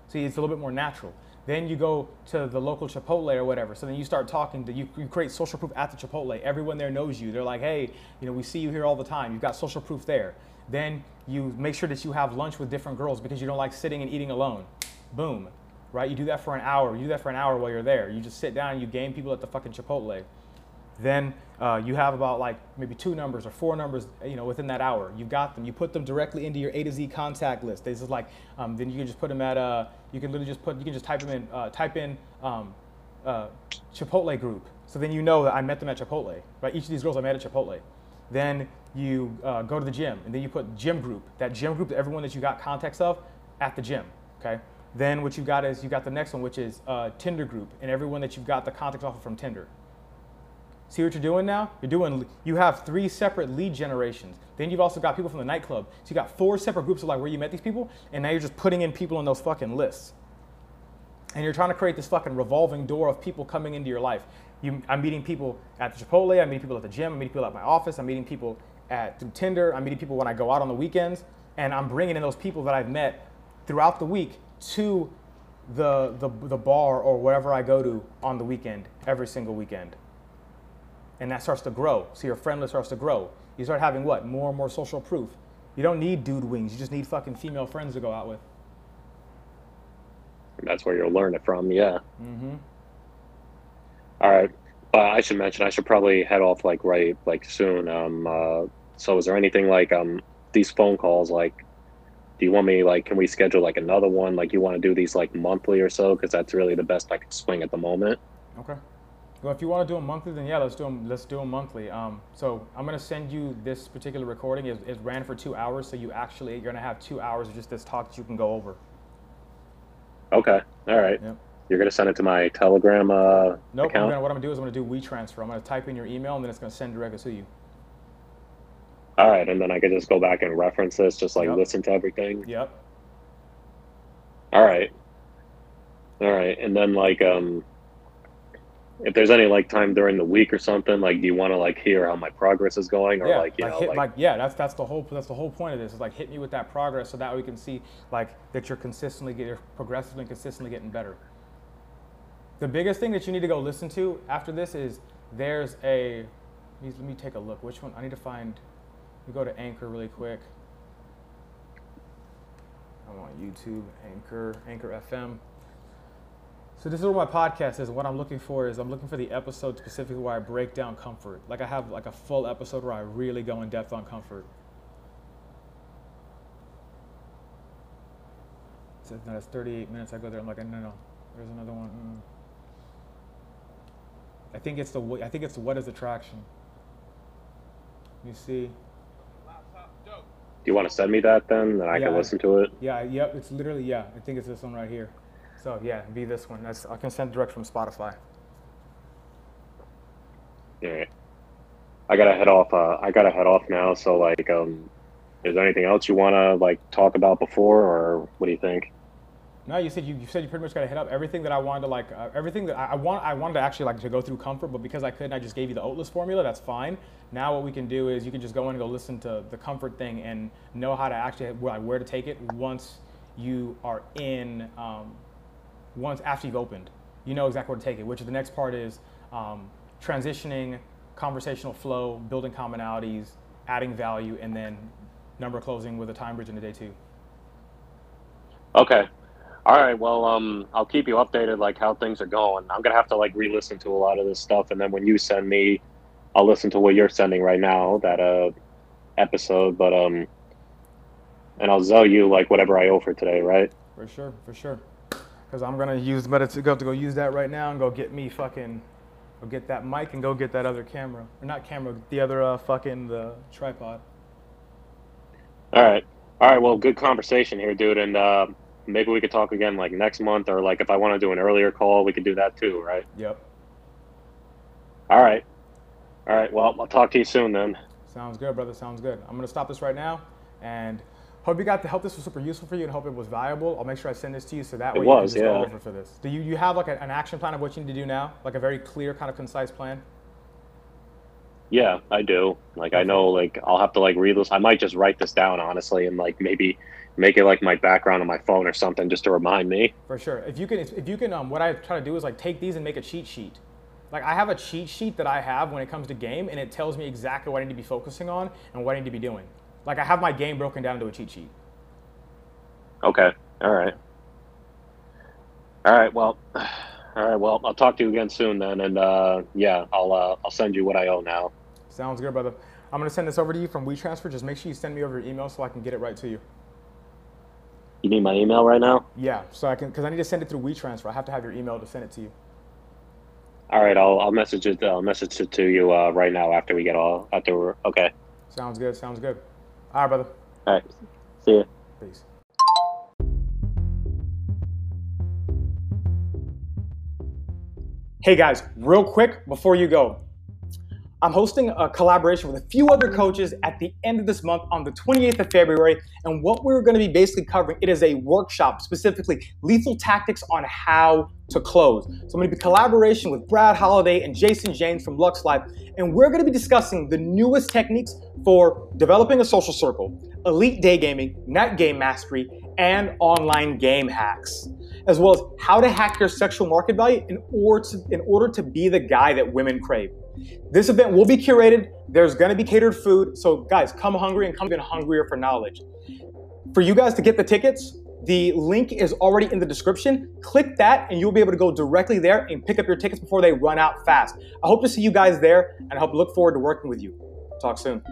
See, it's a little bit more natural. Then you go to the local Chipotle or whatever. So then you start talking to, you, you create social proof at the Chipotle. Everyone there knows you. They're like, hey, you know, we see you here all the time. You've got social proof there. Then you make sure that you have lunch with different girls because you don't like sitting and eating alone. Boom. Right? You do that for an hour. You do that for an hour while you're there. You just sit down and you game people at the fucking Chipotle. Then uh, you have about like maybe two numbers or four numbers, you know, within that hour. You've got them. You put them directly into your A to Z contact list. This is like, um, then you can just put them at, uh, you can literally just put, you can just type them in, uh, type in um, uh, Chipotle group. So then you know that I met them at Chipotle, right? Each of these girls I met at Chipotle. Then you uh, go to the gym, and then you put gym group. That gym group, everyone that you got contacts of, at the gym. Okay. Then what you got is you got the next one, which is uh, Tinder group, and everyone that you've got the contacts off of from Tinder. See what you're doing now? You're doing. You have three separate lead generations. Then you've also got people from the nightclub. So you got four separate groups of like where you met these people, and now you're just putting in people in those fucking lists. And you're trying to create this fucking revolving door of people coming into your life. You, I'm meeting people at the Chipotle. I'm meeting people at the gym. I'm meeting people at my office. I'm meeting people at through Tinder. I'm meeting people when I go out on the weekends, and I'm bringing in those people that I've met throughout the week to the the, the bar or wherever I go to on the weekend every single weekend and that starts to grow. So your friend list starts to grow. You start having what? More and more social proof. You don't need dude wings. You just need fucking female friends to go out with. That's where you'll learn it from. Yeah. Mm-hmm. All right. Uh, I should mention I should probably head off like right like soon. Um. Uh, so is there anything like um these phone calls like? Do you want me like? Can we schedule like another one? Like you want to do these like monthly or so? Because that's really the best I can swing at the moment. Okay. Well, if you want to do them monthly, then yeah, let's do them. Let's do them monthly. Um, so I'm gonna send you this particular recording. It, it ran for two hours, so you actually you're gonna have two hours of just this talk that you can go over. Okay. All right. Yep. You're gonna send it to my Telegram uh, Nope. Account. gonna, what I'm gonna do is I'm gonna do WeTransfer. I'm gonna type in your email, and then it's gonna send directly to you. All right, and then I could just go back and reference this, just like Yep. listen to everything. Yep. All right. All right, and then like um, if there's any like time during the week or something, like do you want to like hear how my progress is going, or yeah, like you know, hit, like, like yeah, that's that's the whole that's the whole point of this. Is like hit me with that progress so that we can see like that you're consistently getting progressively and consistently getting better. The biggest thing that you need to go listen to after this is there's a let me take a look. Which one? I need to find. We go to Anchor really quick. I'm on YouTube, Anchor, Anchor FM. So this is what my podcast is. What I'm looking for is I'm looking for the episode specifically where I break down comfort. Like I have like a full episode where I really go in depth on comfort. So no, that's 38 minutes. I go there. I'm like, no, no, there's another one. Mm. I think it's the I think it's what is attraction. You see. You want to send me that then, and I Yeah, can listen to it? Yeah, yep, it's literally, yeah, I think it's this one right here. So yeah, be this one. That's I can send direct from Spotify. Yeah. I gotta head off. Uh, I gotta head off now. So like, um, is there anything else you wanna like talk about before, or what do you think? No, you said you, you said you pretty much got to hit up everything that I wanted to like uh, everything that I, I want I wanted to actually like to go through comfort, but because I couldn't, I just gave you the Oatless formula. That's fine. Now what we can do is you can just go in and go listen to the comfort thing and know how to actually where, where to take it once you are in um, once after you've opened. You know exactly where to take it. Which the next part is um, transitioning, conversational flow, building commonalities, adding value, and then number closing with a time bridge into day two. Okay. All right. Well, um, I'll keep you updated like how things are going. I'm gonna have to like re-listen to a lot of this stuff, and then when you send me, I'll listen to what you're sending right now, that uh episode. But um, and I'll Zelle you like whatever I owe for today, right? For sure, for sure. Because I'm gonna use to go to go use that right now and go get me fucking, go get that mic and go get that other camera or not camera, the other uh, fucking the tripod. All right. All right. Well, good conversation here, dude. And uh, maybe we could talk again like next month, or like if I want to do an earlier call, we could do that too, right? Yep. All right. All right. Well, I'll talk to you soon then. Sounds good, brother. Sounds good. I'm gonna stop this right now and hope you got the help. This was super useful for you and hope it was valuable. I'll make sure I send this to you so that It way was, you can just go over for this. Do you you have like a, an action plan of what you need to do now, like a very clear kind of concise plan? Yeah, I do. Like I know like I'll have to like read this. I might just write this down honestly and like maybe make it like my background on my phone or something just to remind me. For sure. If you can, if you can, um, what I try to do is like take these and make a cheat sheet. Like I have a cheat sheet that I have when it comes to game, and it tells me exactly what I need to be focusing on and what I need to be doing. Like I have my game broken down into a cheat sheet. Okay. All right. All right. Well, [SIGHS] all right. Well, I'll talk to you again soon then, and uh, yeah, I'll uh, I'll send you what I owe now. Sounds good, brother. I'm gonna send this over to you from WeTransfer. Just make sure you send me over your email so I can get it right to you. You need my email right now? Yeah, so I can because I need to send it through WeTransfer. I have to have your email to send it to you. All right. I'll I'll message it. I'll message it to you uh, right now after we get all after we're okay. Sounds good. Sounds good. All right, brother. All right. See ya. Peace. Hey guys, real quick before you go, I'm hosting a collaboration with a few other coaches at the end of this month on the 28th of February. And what we're going to be basically covering, it is a workshop, specifically lethal tactics on how to close. So I'm going to be collaboration with Brad Holiday and Jason James from Lux Life, and we're going to be discussing the newest techniques for developing a social circle, elite day gaming, net game mastery, and online game hacks, as well as how to hack your sexual market value in order to, in order to be the guy that women crave. This event will be curated. There's going to be catered food. So, guys, come hungry and come even hungrier for knowledge. For you guys to get the tickets, the link is already in the description. Click that, and you'll be able to go directly there and pick up your tickets before they run out fast. I hope to see you guys there, and I hope to look forward to working with you. Talk soon.